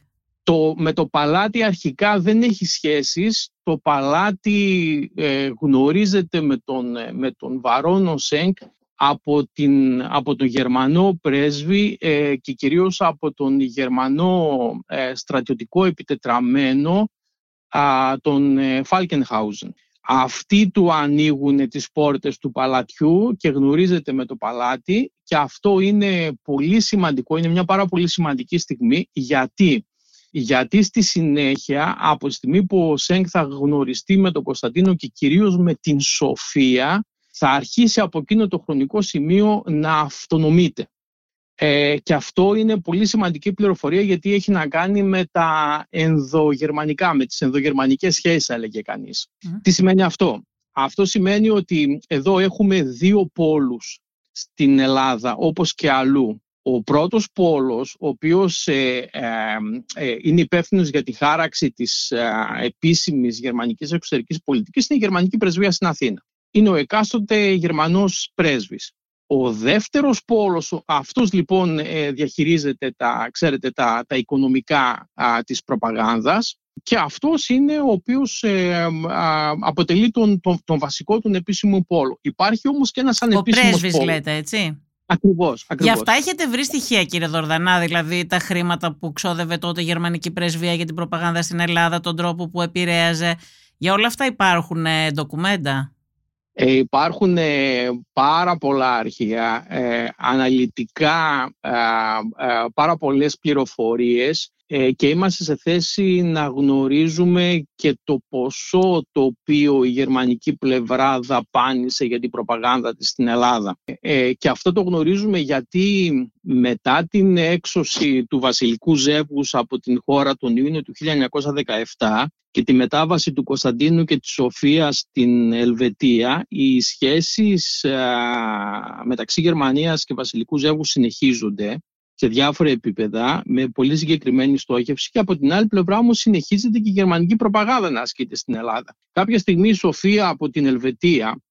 Το, με το παλάτι αρχικά δεν έχει σχέσεις. Το παλάτι ε, γνωρίζεται με τον, ε, με τον Βαρόνο Σέγκ από, την, από τον Γερμανό πρέσβη ε, και κυρίως από τον Γερμανό στρατιωτικό επιτετραμένο τον Φάλκενχάουζεν. Αυτοί του ανοίγουν τις πόρτες του παλατιού και γνωρίζεται με το παλάτι και αυτό είναι πολύ σημαντικό, είναι μια πάρα πολύ σημαντική στιγμή γιατί; Γιατί στη συνέχεια, από τη στιγμή που ο Σέγκ θα γνωριστεί με τον Κωνσταντίνο και κυρίως με την Σοφία, θα αρχίσει από εκείνο το χρονικό σημείο να αυτονομείται. Ε, και αυτό είναι πολύ σημαντική πληροφορία γιατί έχει να κάνει με τα ενδογερμανικά, με τις ενδογερμανικές σχέσεις, έλεγε κανείς. Τι σημαίνει αυτό; Αυτό σημαίνει ότι εδώ έχουμε δύο πόλους στην Ελλάδα, όπως και αλλού. Ο πρώτος πόλος, ο οποίος ε, ε, ε, είναι υπεύθυνος για τη χάραξη της ε, επίσημης γερμανικής εξωτερικής πολιτικής, είναι η γερμανική πρεσβεία στην Αθήνα. Είναι ο εκάστοτε γερμανός πρέσβης. Ο δεύτερος πόλος, αυτός λοιπόν διαχειρίζεται τα, ξέρετε, τα, τα οικονομικά α, της προπαγάνδας και αυτός είναι ο οποίος αποτελεί τον, τον, τον βασικό τον επίσημο πόλο. Υπάρχει όμως και ένας ανεπίσημος πόλος. Ο πρέσβης λέτε, έτσι; Ακριβώς. Γι' αυτά έχετε βρει στοιχεία, κύριε Δορδανά, δηλαδή τα χρήματα που ξόδευε τότε η γερμανική πρεσβεία για την προπαγάνδα στην Ελλάδα, τον τρόπο που επηρέαζε. Για όλα αυτά υπάρχουν ε, ντοκουμέντα; Ε, υπάρχουν ε, πάρα πολλά αρχεία, ε, αναλυτικά, ε, πάρα πολλές πληροφορίες ε, και είμαστε σε θέση να γνωρίζουμε και το ποσό το οποίο η γερμανική πλευρά δαπάνησε για την προπαγάνδα της στην Ελλάδα. Ε, και αυτό το γνωρίζουμε γιατί μετά την έξωση του βασιλικού ζεύγους από την χώρα τον Ιούνιο του 1917 και τη μετάβαση του Κωνσταντίνου και της Σοφίας στην Ελβετία, οι σχέσεις μεταξύ Γερμανίας και βασιλικού ζεύγους συνεχίζονται σε διάφορα επίπεδα με πολύ συγκεκριμένη στόχευση και από την άλλη πλευρά όμως συνεχίζεται και η γερμανική προπαγάνδα να ασκείται στην Ελλάδα. Κάποια στιγμή η Σοφία από την Ελβετία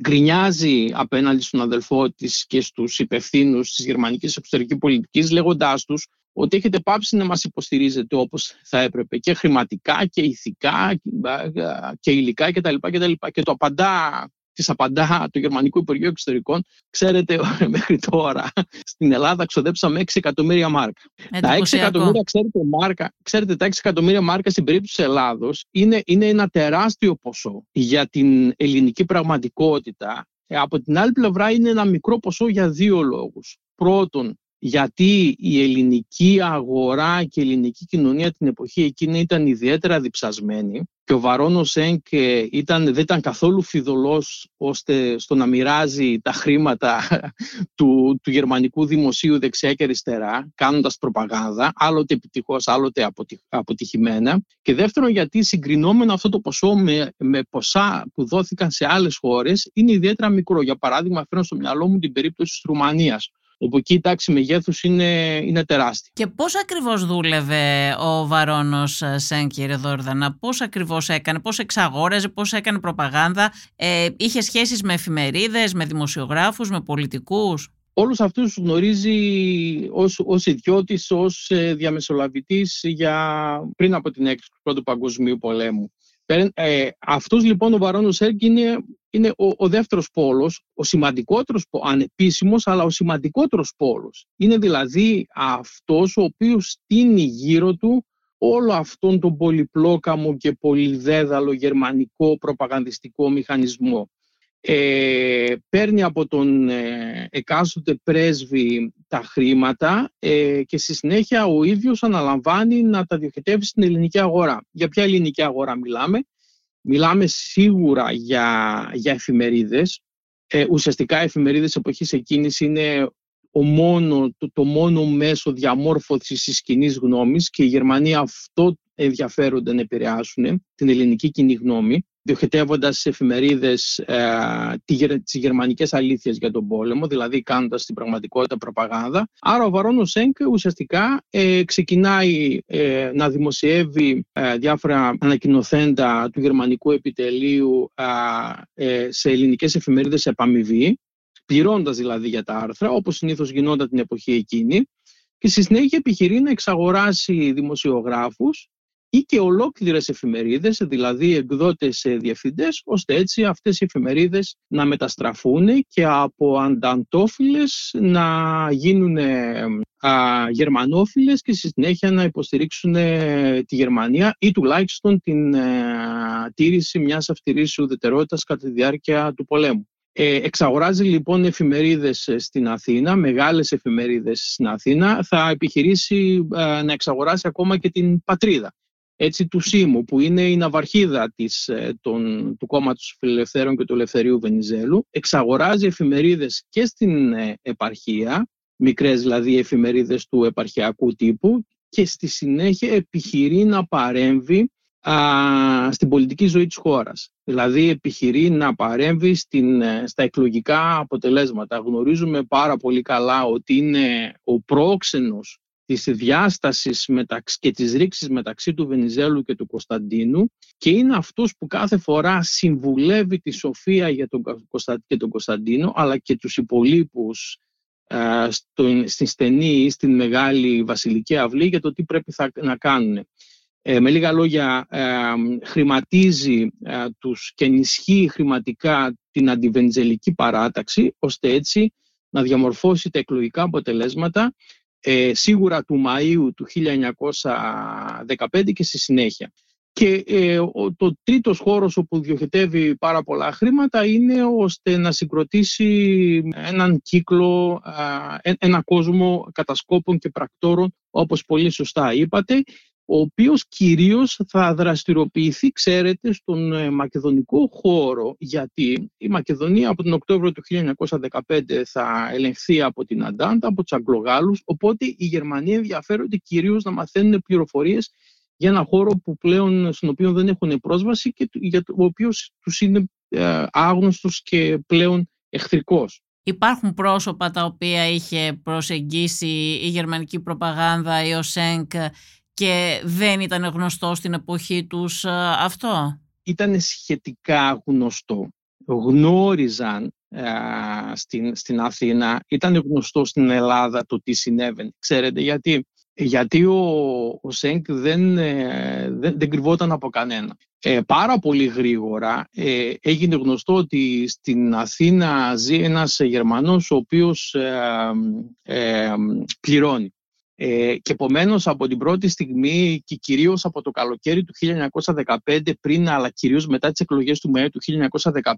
γκρινιάζει απέναντι στον αδελφό της και στους υπευθύνους της γερμανικής εξωτερικής πολιτικής λέγοντάς τους ότι έχετε πάψει να μας υποστηρίζετε όπως θα έπρεπε και χρηματικά και ηθικά και υλικά κτλ. Και, και το απαντά της απαντά το Γερμανικό Υπουργείο Εξωτερικών. Ξέρετε, μέχρι τώρα στην Ελλάδα ξοδέψαμε 6 εκατομμύρια μάρκα. Τα 6 εκατομμύρια, ξέρετε, μάρκα, ξέρετε, τα 6 εκατομμύρια μάρκα στην περίπτωση της Ελλάδος είναι, είναι ένα τεράστιο ποσό για την ελληνική πραγματικότητα. Ε, από την άλλη πλευρά είναι ένα μικρό ποσό για δύο λόγους. Πρώτον, γιατί η ελληνική αγορά και η ελληνική κοινωνία την εποχή εκείνη ήταν ιδιαίτερα διψασμένη και ο Βαρόνος Σένκ ήταν, δεν ήταν καθόλου φιδωλός ώστε στο να μοιράζει τα χρήματα του, του γερμανικού δημοσίου δεξιά και αριστερά κάνοντας προπαγάνδα, άλλοτε επιτυχώς, άλλοτε αποτυχημένα και δεύτερον γιατί συγκρινόμενο αυτό το ποσό με, με ποσά που δόθηκαν σε άλλες χώρες είναι ιδιαίτερα μικρό. Για παράδειγμα φέρνω στο μυαλό μου την περίπτωση της Ρουμανίας όπου εκεί η τάξη μεγέθους είναι, είναι τεράστια. Και πώς ακριβώς δούλευε ο Βαρόνος ε, Σεν, κύριε Δόρδανα, πώς ακριβώς έκανε, πώς εξαγόραζε, πώς έκανε προπαγάνδα, ε, είχε σχέσεις με εφημερίδες, με δημοσιογράφους, με πολιτικούς; Όλους αυτούς του γνωρίζει ως ιδιώτης, ως ε, διαμεσολαβητής πριν από την έκρηξη του Πρώτου Παγκοσμίου Πολέμου. Ε, αυτός λοιπόν ο Βαρόνος Σέρκ είναι, είναι ο, ο δεύτερος πόλος, ο σημαντικότερος, ανεπίσημος, αλλά ο σημαντικότερος πόλος. Είναι δηλαδή αυτός ο οποίος στείνει γύρω του όλο αυτόν τον πολυπλόκαμο και πολυδέδαλο γερμανικό προπαγανδιστικό μηχανισμό. Ε, παίρνει από τον ε, εκάστοτε πρέσβη τα χρήματα ε, και στη συνέχεια ο ίδιος αναλαμβάνει να τα διοχετεύει στην ελληνική αγορά. Για ποια ελληνική αγορά μιλάμε; Μιλάμε σίγουρα για, για εφημερίδες. Ε, ουσιαστικά εφημερίδες εποχής εκείνης είναι ο μόνο, το, το μόνο μέσο διαμόρφωσης της κοινής γνώμης και οι Γερμανοί αυτό ενδιαφέρονται να επηρεάσουν την ελληνική κοινή γνώμη διοχετεύοντας σε εφημερίδες ε, τις γερμανικές αλήθειες για τον πόλεμο, δηλαδή κάνοντας την πραγματικότητα προπαγάνδα. Άρα ο Βαρόνος Σέγκ ουσιαστικά ε, ξεκινάει ε, να δημοσιεύει ε, διάφορα ανακοινοθέντα του γερμανικού επιτελείου ε, σε ελληνικές εφημερίδες επαμοιβή, πληρώντας δηλαδή για τα άρθρα, όπως συνήθως γινόταν την εποχή εκείνη, και στη συνέχεια επιχειρεί να εξαγοράσει δημοσιογράφους ή και ολόκληρες εφημερίδες, δηλαδή εκδότες διευθυντές, ώστε έτσι αυτές οι εφημερίδες να μεταστραφούν και από ανταντόφιλες να γίνουν α, γερμανόφιλες και στη συνέχεια να υποστηρίξουν ε, τη Γερμανία ή τουλάχιστον την α, ε, τήρηση μιας αυτηρής ουδετερότητας κατά τη διάρκεια του πολέμου. Ε, εξαγοράζει λοιπόν εφημερίδες στην Αθήνα, μεγάλες εφημερίδες στην Αθήνα, θα επιχειρήσει να εξαγοράσει ακόμα και την πατρίδα έτσι, του ΣΥΜΟΥ, που είναι η ναυαρχίδα της, ε, των, του κόμματος Φιλελευθέρων και του Ελευθερίου Βενιζέλου, εξαγοράζει εφημερίδες και στην ε, επαρχία, μικρές δηλαδή εφημερίδες του επαρχιακού τύπου και στη συνέχεια επιχειρεί να παρέμβει α, στην πολιτική ζωή της χώρας. Δηλαδή επιχειρεί να παρέμβει στην, ε, στα εκλογικά αποτελέσματα. Γνωρίζουμε πάρα πολύ καλά ότι είναι ο πρόξενος της διάστασης μεταξύ, και της ρήξης μεταξύ του Βενιζέλου και του Κωνσταντίνου και είναι αυτός που κάθε φορά συμβουλεύει τη Σοφία για τον, και τον Κωνσταντίνο αλλά και τους υπολείπους ε, στο, στην στενή ή στην μεγάλη βασιλική αυλή για το τι πρέπει θα, να κάνουν. Ε, με λίγα λόγια, ε, χρηματίζει ε, τους και ενισχύει χρηματικά την αντιβενζελική παράταξη, ώστε έτσι να διαμορφώσει τα εκλογικά αποτελέσματα ε, σίγουρα του Μαΐου του 1915 και στη συνέχεια. Και ε, ο, το τρίτος χώρος όπου διοχετεύει πάρα πολλά χρήματα είναι ώστε να συγκροτήσει έναν κύκλο, ένα κόσμο κατασκόπων και πρακτόρων όπως πολύ σωστά είπατε ο οποίος κυρίως θα δραστηριοποιηθεί, ξέρετε, στον ε, μακεδονικό χώρο, γιατί η Μακεδονία από τον Οκτώβριο του 1915 θα ελεγχθεί από την Αντάντα, από τους Αγγλογάλους, οπότε οι Γερμανοί ενδιαφέρονται κυρίως να μαθαίνουν πληροφορίες για ένα χώρο που πλέον, στον οποίο δεν έχουν πρόσβαση και για το οποίος τους είναι ε, άγνωστος και πλέον εχθρικός. Υπάρχουν πρόσωπα τα οποία είχε προσεγγίσει η γερμανική προπαγάνδα, η ΟΣΕΝΚ και δεν ήταν γνωστό στην εποχή τους ε, αυτό; Ήταν σχετικά γνωστό. Γνώριζαν ε, στην, στην Αθήνα, ήταν γνωστό στην Ελλάδα το τι συνέβαινε. Ξέρετε γιατί; Γιατί ο, ο Σέγκ δεν, ε, δεν, δεν κρυβόταν από κανένα. πάρα πολύ γρήγορα έγινε γνωστό ότι στην Αθήνα ζει ένας Γερμανός ο οποίος πληρώνει. Ε, και επομένως από την πρώτη στιγμή και κυρίως από το καλοκαίρι του 1915 πριν αλλά κυρίως μετά τις εκλογές του Μαΐου του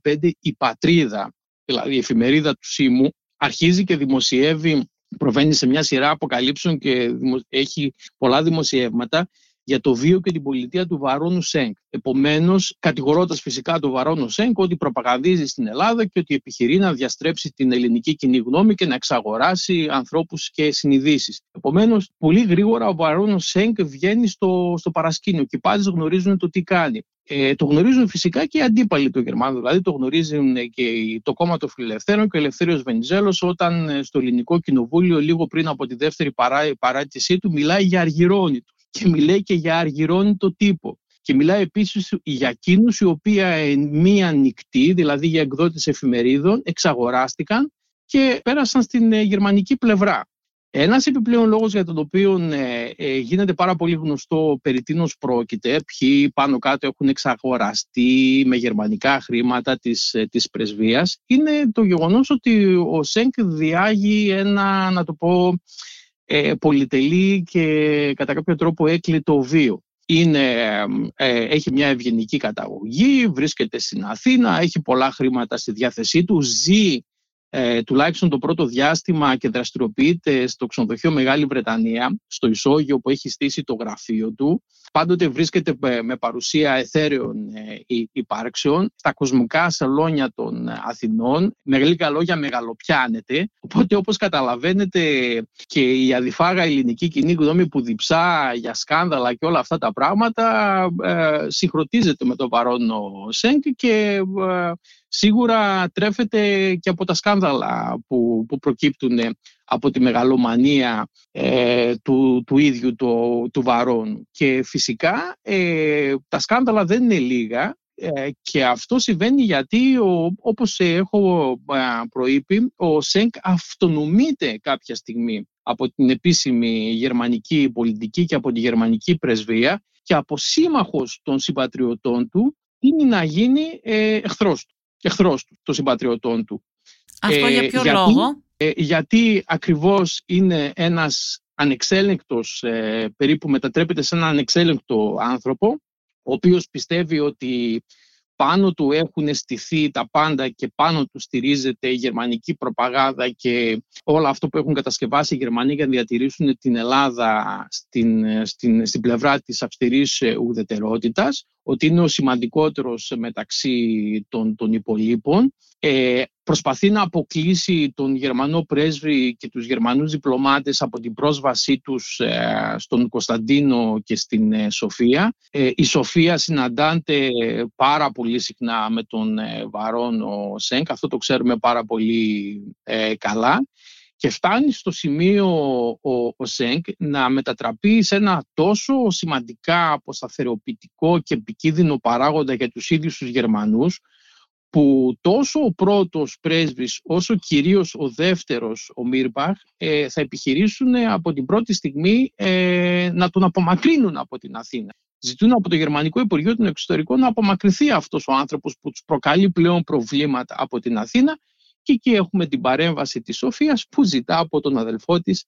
1915 η Πατρίδα, δηλαδή η εφημερίδα του ΣΥΜΟΥ αρχίζει και δημοσιεύει προβαίνει σε μια σειρά αποκαλύψεων και έχει πολλά δημοσιεύματα για το βίο και την πολιτεία του Βαρόνου Σέγκ. Επομένως, κατηγορώντας φυσικά τον Βαρόνου Σέγκ ότι προπαγανδίζει στην Ελλάδα και ότι επιχειρεί να διαστρέψει την ελληνική κοινή γνώμη και να εξαγοράσει ανθρώπους και συνειδήσεις. Επομένως, πολύ γρήγορα ο Βαρόνου Σέγκ βγαίνει στο, στο παρασκήνιο και οι πάντες γνωρίζουν το τι κάνει. Ε, το γνωρίζουν φυσικά και οι αντίπαλοι του Γερμανού, δηλαδή το γνωρίζουν και το κόμμα των Φιλελευθέρων και ο Ελευθέριος Βενιζέλος όταν ε, στο ελληνικό κοινοβούλιο λίγο πριν από τη δεύτερη παρά, παράτησή του μιλάει για αργυρώνη και μιλάει και για αργυρώνητο τύπο. Και μιλάει επίσης για εκείνους οι οποίοι μία νυχτή, δηλαδή για εκδότες εφημερίδων, εξαγοράστηκαν και πέρασαν στην ε, γερμανική πλευρά. Ένας επιπλέον λόγος για τον οποίο ε, ε, γίνεται πάρα πολύ γνωστό περί τίνος πρόκειται, ποιοι πάνω κάτω έχουν εξαγοραστεί με γερμανικά χρήματα της, της πρεσβείας, είναι το γεγονός ότι ο Σέγκ διάγει ένα, να το πω, ε, πολυτελή και κατά κάποιο τρόπο έκλειτο βίο. είναι, ε, έχει μια ευγενική καταγωγή, βρίσκεται στην Αθήνα, έχει πολλά χρήματα στη διάθεσή του, ζει ε, τουλάχιστον το πρώτο διάστημα και δραστηριοποιείται στο ξενοδοχείο Μεγάλη Βρετανία, στο Ισόγειο που έχει στήσει το γραφείο του. Πάντοτε βρίσκεται με παρουσία εθέρεων ε, υπάρξεων στα κοσμικά σαλόνια των Αθηνών. Με λίγα λόγια μεγαλοπιάνεται. Οπότε όπως καταλαβαίνετε και η αδιφάγα ελληνική κοινή γνώμη που διψά για σκάνδαλα και όλα αυτά τα πράγματα ε, συγχρονίζεται με τον παρόν Σέγκ και ε, σίγουρα τρέφεται και από τα σκάνδαλα που, που προκύπτουν από τη μεγαλομανία ε, του, του ίδιου του, του Βαρών. Και φυσικά ε, τα σκάνδαλα δεν είναι λίγα ε, και αυτό συμβαίνει γιατί, ο, όπως έχω προείπει, ο ΣΕΝΚ αυτονομείται κάποια στιγμή από την επίσημη γερμανική πολιτική και από τη γερμανική πρεσβεία και από σύμμαχος των συμπατριωτών του είναι να γίνει ε, εχθρός του εχθρός του, των συμπατριωτών του. Αυτό για ε, ποιο λόγο; Ε, γιατί ακριβώς είναι ένας ανεξέλεγκτος, ε, περίπου μετατρέπεται σε έναν ανεξέλεγκτο άνθρωπο, ο οποίος πιστεύει ότι πάνω του έχουν στηθεί τα πάντα και πάνω του στηρίζεται η γερμανική προπαγάνδα και όλα αυτό που έχουν κατασκευάσει οι Γερμανοί για να διατηρήσουν την Ελλάδα στην, στην, στην πλευρά της αυστηρής ουδετερότητας, ότι είναι ο σημαντικότερος μεταξύ των, των υπολείπων. Ε, προσπαθεί να αποκλείσει τον Γερμανό πρέσβη και τους Γερμανούς διπλωμάτες από την πρόσβασή τους ε, στον Κωνσταντίνο και στην ε, Σοφία. Ε, η Σοφία συναντάται πάρα πολύ συχνά με τον Βαρόνο Σέγκ, αυτό το ξέρουμε πάρα πολύ καλά. Και φτάνει στο σημείο ο, ο ΣΕΝΚ να μετατραπεί σε ένα τόσο σημαντικά αποσταθεροποιητικό και επικίνδυνο παράγοντα για τους ίδιους τους Γερμανούς, που τόσο ο πρώτος πρέσβης όσο κυρίως ο δεύτερος ο Μίρμπαχ ε, θα επιχειρήσουν από την πρώτη στιγμή ε, να τον απομακρύνουν από την Αθήνα. Ζητούν από το Γερμανικό Υπουργείο των Εξωτερικών να απομακρυνθεί αυτός ο άνθρωπος που τους προκαλεί πλέον προβλήματα από την Αθήνα και εκεί έχουμε την παρέμβαση της Σοφίας που ζητά από τον αδελφό της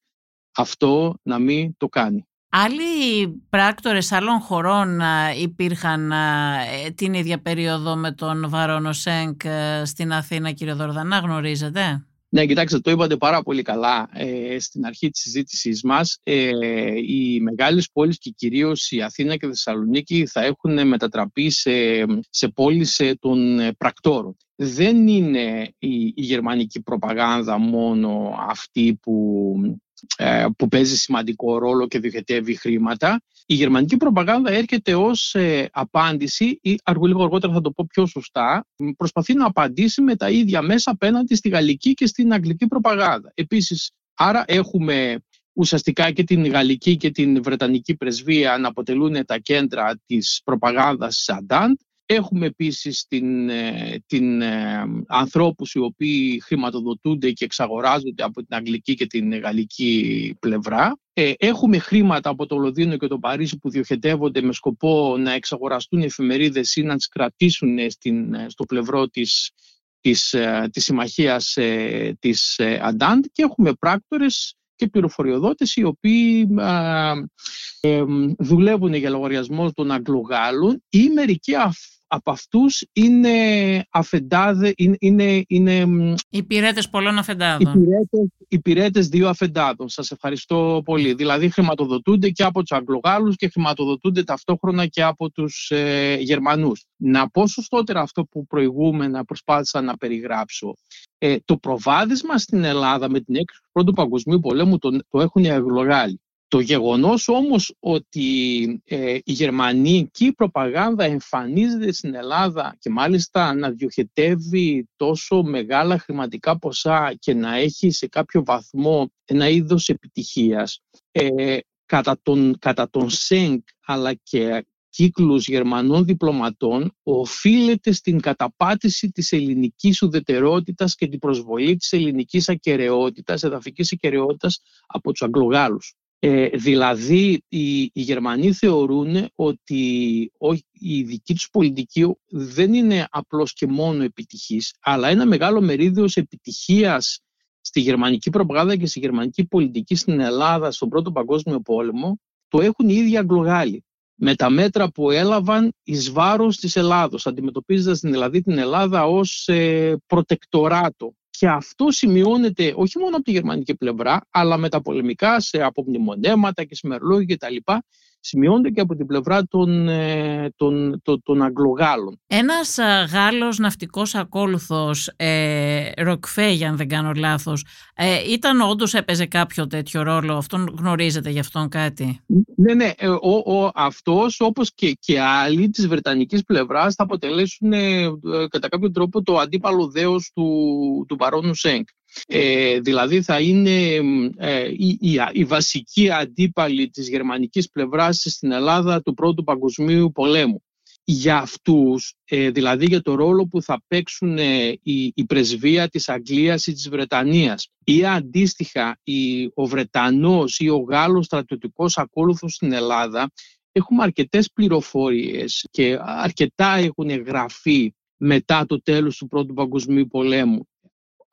αυτό να μην το κάνει. Άλλοι πράκτορες άλλων χωρών υπήρχαν την ίδια περίοδο με τον Βαρόνο Σέγκ στην Αθήνα, κύριε Δορδανά, γνωρίζετε; Ναι, κοιτάξτε, το είπατε πάρα πολύ καλά ε, στην αρχή της συζήτησής μας. Ε, οι μεγάλες πόλεις και κυρίως η Αθήνα και η Θεσσαλονίκη θα έχουν μετατραπεί σε, σε πόλεις ε, των πρακτόρων. Δεν είναι η, η γερμανική προπαγάνδα μόνο αυτή που ε, που παίζει σημαντικό ρόλο και διοχετεύει χρήματα. Η γερμανική προπαγάνδα έρχεται ως ε, απάντηση ή αργού λίγο αργότερα θα το πω πιο σωστά προσπαθεί να απαντήσει με τα ίδια μέσα απέναντι στη γαλλική και στην αγγλική προπαγάνδα. Επίσης, άρα έχουμε ουσιαστικά και την γαλλική και την βρετανική πρεσβεία να αποτελούν τα κέντρα της προπαγάνδας της Αντάντ Έχουμε επίσης την, ε, την ε, ανθρώπους οι οποίοι χρηματοδοτούνται και εξαγοράζονται από την αγγλική και την γαλλική πλευρά. Ε, έχουμε χρήματα από το Λονδίνο και το Παρίσι που διοχετεύονται με σκοπό να εξαγοραστούν οι εφημερίδες ή να τις κρατήσουν στην, στο πλευρό της, της, της συμμαχίας της Αντάντ και έχουμε πράκτορες και πληροφοριοδότες οι οποίοι δουλεύουν για λογαριασμός των Αγγλογάλων ή μερικοί από αυτούς είναι αφεντάδε, είναι... είναι, είναι υπηρέτες πολλών αφεντάδων. Υπηρέτες, υπηρέτες δύο αφεντάδων. Σας ευχαριστώ πολύ. Δηλαδή χρηματοδοτούνται και από τους Αγγλογάλους και χρηματοδοτούνται ταυτόχρονα και από τους ε, Γερμανούς. Να πω σωστότερα αυτό που προηγούμενα προσπάθησα να περιγράψω. Ε, το προβάδισμα στην Ελλάδα με την έκρηξη του Πρώτου Παγκοσμίου Πολέμου το, το έχουν οι Αγγλογάλοι. Το γεγονός όμως ότι ε, η γερμανική προπαγάνδα εμφανίζεται στην Ελλάδα και μάλιστα να διοχετεύει τόσο μεγάλα χρηματικά ποσά και να έχει σε κάποιο βαθμό ένα είδος επιτυχίας ε, κατά, τον, κατά τον ΣΕΝΚ αλλά και κύκλους Γερμανών διπλωματών οφείλεται στην καταπάτηση της ελληνικής ουδετερότητας και την προσβολή της ελληνικής ακαιρεότητας, εδαφικής ακαιρεότητας από τους Αγγλογάλους. Ε, δηλαδή οι, οι Γερμανοί θεωρούν ότι η δική τους πολιτική δεν είναι απλώς και μόνο επιτυχής, αλλά ένα μεγάλο μερίδιο επιτυχίας στη γερμανική προπαγάνδα και στη γερμανική πολιτική στην Ελλάδα στον Πρώτο Παγκόσμιο Πόλεμο το έχουν οι ίδιοι Αγγλογάλοι. με τα μέτρα που έλαβαν εις βάρος της Ελλάδος, αντιμετωπίζοντας δηλαδή την Ελλάδα ως ε, προτεκτοράτο. Και αυτό σημειώνεται όχι μόνο από τη γερμανική πλευρά, αλλά με τα πολεμικά σε απομνημονέματα και σημερολόγια κτλ σημειώνεται και από την πλευρά των, ε, των, των, των Αγγλογάλων. Ένας Γάλλος ναυτικός ακόλουθος, ε, Ροκφέ, αν δεν κάνω λάθος, ε, ήταν όντως έπαιζε κάποιο τέτοιο ρόλο, αυτόν γνωρίζετε γι' αυτόν κάτι; Ναι, ναι, ε, ο, ο, αυτός όπως και, και άλλοι της Βρετανικής πλευράς θα αποτελέσουν ε, κατά κάποιο τρόπο το αντίπαλο δέος του, του Παρόνου Σέγκ. Ε, δηλαδή θα είναι ε, η, η, η, βασική αντίπαλη της γερμανικής πλευράς στην Ελλάδα του Πρώτου Παγκοσμίου Πολέμου. Για αυτούς, ε, δηλαδή για το ρόλο που θα παίξουν η, η πρεσβεία της Αγγλίας ή της Βρετανίας ή αντίστοιχα η, ο Βρετανός ή ο Γάλλος στρατιωτικός ακόλουθος στην Ελλάδα, έχουμε αρκετές πληροφορίες και αρκετά έχουν γραφεί μετά το τέλος του Πρώτου Παγκοσμίου Πολέμου.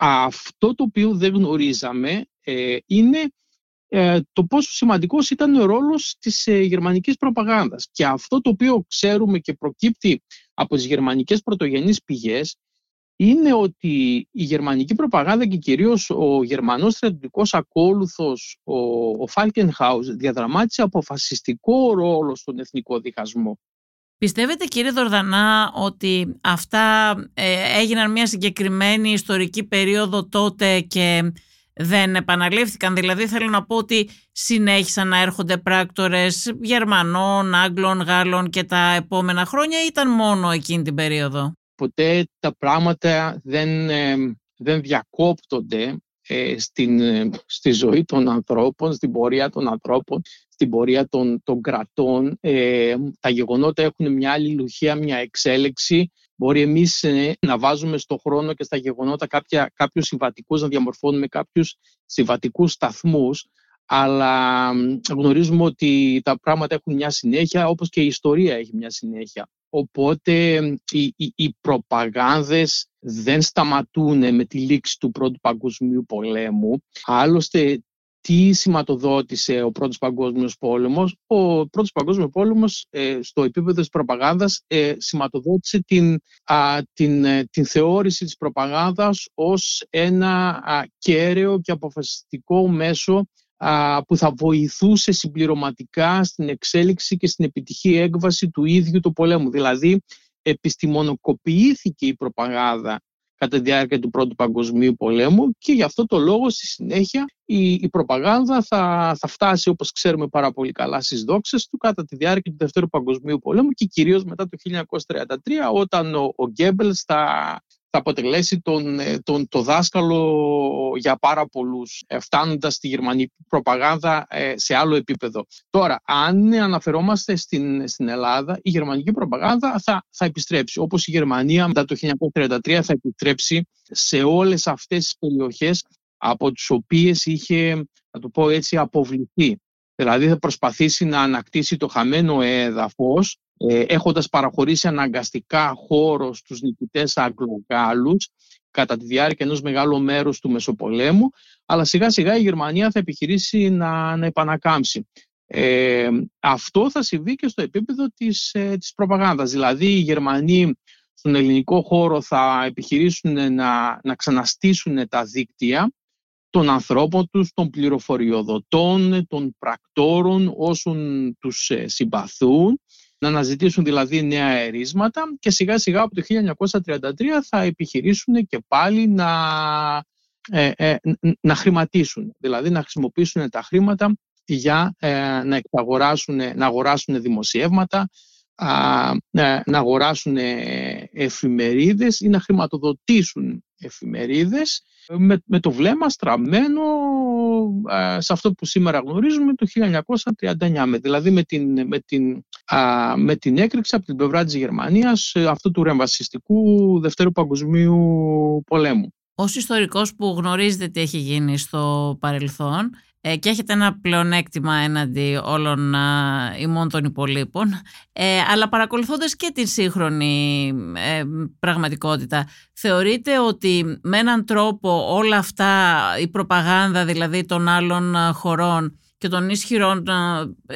Αυτό το οποίο δεν γνωρίζαμε ε, είναι ε, το πόσο σημαντικός ήταν ο ρόλος της ε, γερμανικής προπαγάνδας. Και αυτό το οποίο ξέρουμε και προκύπτει από τις γερμανικές πρωτογενείς πηγές είναι ότι η γερμανική προπαγάνδα και κυρίως ο γερμανός στρατιωτικός ακόλουθος, ο, ο Falkenhaus, διαδραμάτισε αποφασιστικό ρόλο στον εθνικό διχασμό. Πιστεύετε κύριε Δορδανά ότι αυτά ε, έγιναν μια συγκεκριμένη ιστορική περίοδο τότε και δεν επαναλήφθηκαν; Δηλαδή θέλω να πω ότι συνέχισαν να έρχονται πράκτορες Γερμανών, Άγγλων, Γάλλων και τα επόμενα χρόνια ή ήταν μόνο εκείνη την περίοδο; Ποτέ τα πράγματα δεν, ε, δεν διακόπτονται ε, στην, στη ζωή των ανθρώπων, στην πορεία των ανθρώπων στην πορεία των, των κρατών. Ε, τα γεγονότα έχουν μια άλλη λουχία, μια εξέλιξη. Μπορεί εμείς ε, να βάζουμε στο χρόνο και στα γεγονότα κάποια, κάποιους συμβατικούς, να διαμορφώνουμε κάποιους συμβατικούς σταθμούς, αλλά γνωρίζουμε ότι τα πράγματα έχουν μια συνέχεια, όπως και η ιστορία έχει μια συνέχεια. Οπότε οι, οι, οι προπαγάνδες δεν σταματούν με τη λήξη του Πρώτου Παγκοσμίου Πολέμου. Άλλωστε τι σηματοδότησε ο Πρώτος Παγκόσμιος Πόλεμος; Ο Πρώτος Παγκόσμιος Πόλεμος ε, στο επίπεδο της προπαγάνδας ε, σηματοδότησε την, την, ε, την θεώρηση της προπαγάνδας ως ένα α, κέραιο και αποφασιστικό μέσο που θα βοηθούσε συμπληρωματικά στην εξέλιξη και στην επιτυχή έκβαση του ίδιου του πολέμου. Δηλαδή, επιστημονοκοποιήθηκε η προπαγάνδα κατά τη διάρκεια του Πρώτου Παγκοσμίου Πολέμου και γι' αυτό το λόγο στη συνέχεια η, η προπαγάνδα θα, θα φτάσει όπως ξέρουμε πάρα πολύ καλά στις δόξες του κατά τη διάρκεια του Δευτέρου Παγκοσμίου Πολέμου και κυρίως μετά το 1933 όταν ο, ο Γκέμπελς θα, θα αποτελέσει τον, ε, τον, το δάσκαλο για πάρα πολλούς, ε, φτάνοντας στη γερμανική προπαγάνδα ε, σε άλλο επίπεδο. Τώρα, αν αναφερόμαστε στην, στην Ελλάδα, η γερμανική προπαγάνδα θα, θα επιστρέψει. Όπως η Γερμανία μετά το 1933 θα επιστρέψει σε όλες αυτές τις περιοχές από τις οποίες είχε, να το πω έτσι, αποβληθεί. Δηλαδή θα προσπαθήσει να ανακτήσει το χαμένο έδαφος ε, έχοντας παραχωρήσει αναγκαστικά χώρο στους νικητές Αγγλογάλους κατά τη διάρκεια ενός μεγάλου μέρους του Μεσοπολέμου, αλλά σιγά σιγά η Γερμανία θα επιχειρήσει να, να επανακάμψει. Ε, αυτό θα συμβεί και στο επίπεδο της, ε, της προπαγάνδας. Δηλαδή οι Γερμανοί στον ελληνικό χώρο θα επιχειρήσουν να, να ξαναστήσουν τα δίκτυα των ανθρώπων τους, των πληροφοριοδοτών, των πρακτόρων, όσων τους ε, συμπαθούν να αναζητήσουν δηλαδή νέα αερίσματα και σιγά σιγά από το 1933 θα επιχειρήσουν και πάλι να, ε, ε, να χρηματίσουν, δηλαδή να χρησιμοποιήσουν τα χρήματα για ε, να, εξαγοράσουν, να αγοράσουν δημοσιεύματα, να αγοράσουν εφημερίδες ή να χρηματοδοτήσουν εφημερίδες με, με το βλέμμα στραμμένο σε αυτό που σήμερα γνωρίζουμε το 1939, δηλαδή με την, με την, με την έκρηξη από την πλευρά της Γερμανίας ε, αυτού του ρεμβασιστικού Δευτέρου Παγκοσμίου Πολέμου. Ως ιστορικός που γνωρίζετε τι έχει γίνει στο παρελθόν, ε, και έχετε ένα πλεονέκτημα έναντι όλων α, ημών των υπολείπων, ε, αλλά παρακολουθώντας και την σύγχρονη ε, πραγματικότητα, θεωρείτε ότι με έναν τρόπο όλα αυτά, η προπαγάνδα δηλαδή των άλλων χωρών και των ισχυρών,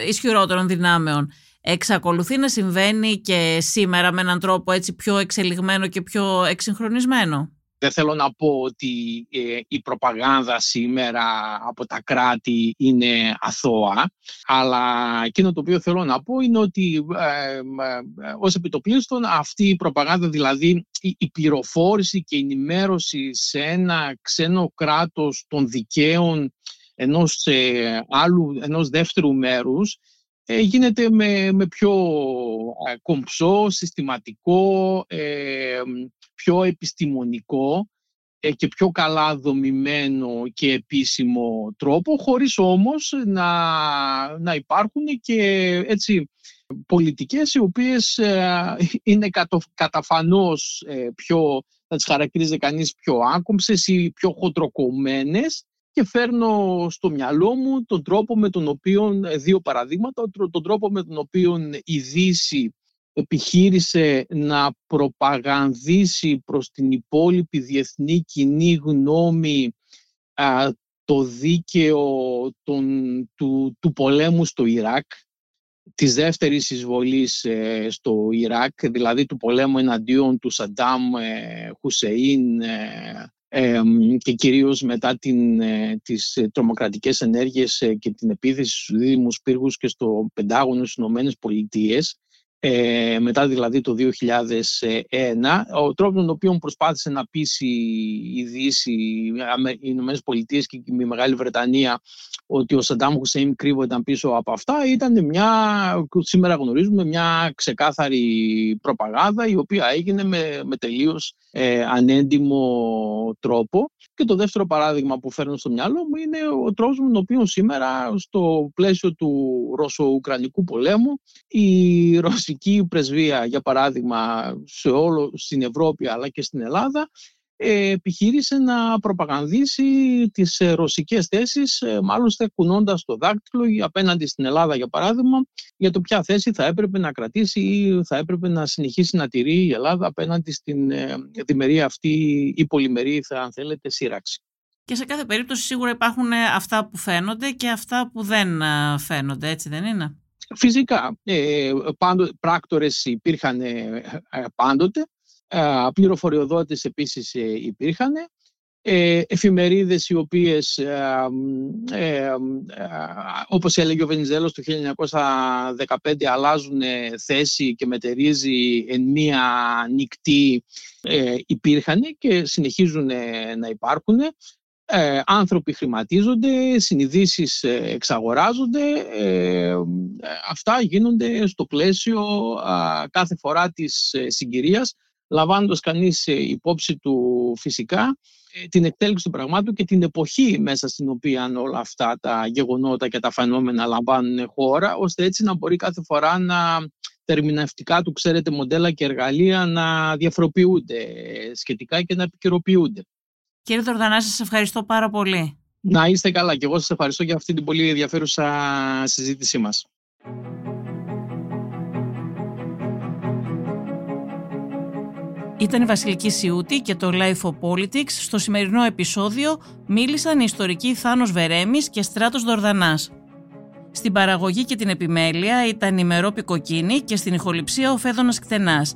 ισχυρότερων δυνάμεων, εξακολουθεί να συμβαίνει και σήμερα με έναν τρόπο έτσι πιο εξελιγμένο και πιο εξυγχρονισμένο; Δεν θέλω να πω ότι ε, η προπαγάνδα σήμερα από τα κράτη είναι αθώα, αλλά εκείνο το οποίο θέλω να πω είναι ότι ε, ε, ως επιτοπλίστων αυτή η προπαγάνδα, δηλαδή η, η πληροφόρηση και η ενημέρωση σε ένα ξένο κράτος των δικαίων ενός, άλλου, ενός δεύτερου μέρους γίνεται με, με πιο κομψό, συστηματικό, πιο επιστημονικό ε, και πιο καλά δομημένο και επίσημο τρόπο, χωρίς όμως να, να υπάρχουν και έτσι πολιτικές οι οποίες ε, είναι καταφανώς ε, πιο, θα τις χαρακτηρίζει κανείς πιο άκομψες ή πιο χοντροκομμένες και φέρνω στο μυαλό μου τον τρόπο με τον οποίο, δύο παραδείγματα, τον τρόπο με τον οποίο η Δύση επιχείρησε να προπαγανδίσει προς την υπόλοιπη διεθνή κοινή γνώμη το δίκαιο του, του πολέμου στο Ιράκ, της δεύτερης εισβολής ε, στο Ιράκ, δηλαδή του πολέμου εναντίον του Σαντάμ ε, Χουσεΐν ε, και κυρίως μετά την, τις τρομοκρατικές ενέργειες και την επίθεση στους δίδυμους πύργους και στο Πεντάγωνο στις Ηνωμένες Πολιτείες ε, μετά δηλαδή το 2001, ο τρόπος με τον οποίο προσπάθησε να πείσει η Δύση, οι Ηνωμένες Πολιτείες και η Μεγάλη Βρετανία ότι ο Σαντάμ Χουσέιμ κρύβονταν πίσω από αυτά ήταν μια, σήμερα γνωρίζουμε, μια ξεκάθαρη προπαγάνδα η οποία έγινε με, με τελείως ε, ανέντιμο τρόπο. Και το δεύτερο παράδειγμα που φέρνω στο μυαλό μου είναι ο τρόπος με τον οποίο σήμερα στο πλαίσιο του Ρωσο-Ουκρανικού πολέμου η ρωσική πρεσβεία, για παράδειγμα, σε όλο στην Ευρώπη αλλά και στην Ελλάδα επιχείρησε να προπαγανδίσει τις ε, ρωσικές θέσεις, ε, μάλιστα κουνώντας το δάκτυλο απέναντι στην Ελλάδα, για παράδειγμα, για το ποια θέση θα έπρεπε να κρατήσει ή θα έπρεπε να συνεχίσει να τηρεί η Ελλάδα απέναντι στην ε, διμερή αυτή ή πολυμερή, θα, αν θέλετε, σύραξη. Και σε κάθε περίπτωση σίγουρα υπάρχουν αυτά που φαίνονται και αυτά που δεν φαίνονται, έτσι δεν είναι; Φυσικά, ε, πράκτορες υπήρχαν πάντοτε, πληροφοριοδότες επίσης ε, υπήρχαν, ε, εφημερίδες οι οποίες, ε, ε, όπως έλεγε ο Βενιζέλος το 1915, αλλάζουν θέση και μετερίζει εν μία νυχτή υπήρχαν και συνεχίζουν να υπάρχουν. Ε, άνθρωποι χρηματίζονται, συνειδήσεις εξαγοράζονται, αυτά γίνονται στο πλαίσιο κάθε φορά της συγκυρίας λαμβάνοντας κανείς ε, υπόψη του φυσικά ε, την εκτέλεξη του πραγμάτου και την εποχή μέσα στην οποία όλα αυτά τα γεγονότα και τα φαινόμενα λαμβάνουν χώρα, ώστε έτσι να μπορεί κάθε φορά να τερμινευτικά του, ξέρετε, μοντέλα και εργαλεία να διαφοροποιούνται σχετικά και να επικαιροποιούνται. Κύριε Τορδανά, σας ευχαριστώ πάρα πολύ. Να είστε καλά και εγώ σας ευχαριστώ για αυτή την πολύ ενδιαφέρουσα συζήτησή μας. Ήταν η Βασιλική Σιούτη και το Life of Politics. Στο σημερινό επεισόδιο μίλησαν οι ιστορικοί Θάνος Βερέμης και Στράτος Δορδανάς. Στην παραγωγή και την επιμέλεια ήταν η Μερόπη Κοκκίνη και στην ηχοληψία ο Φέδωνας Κτενάς.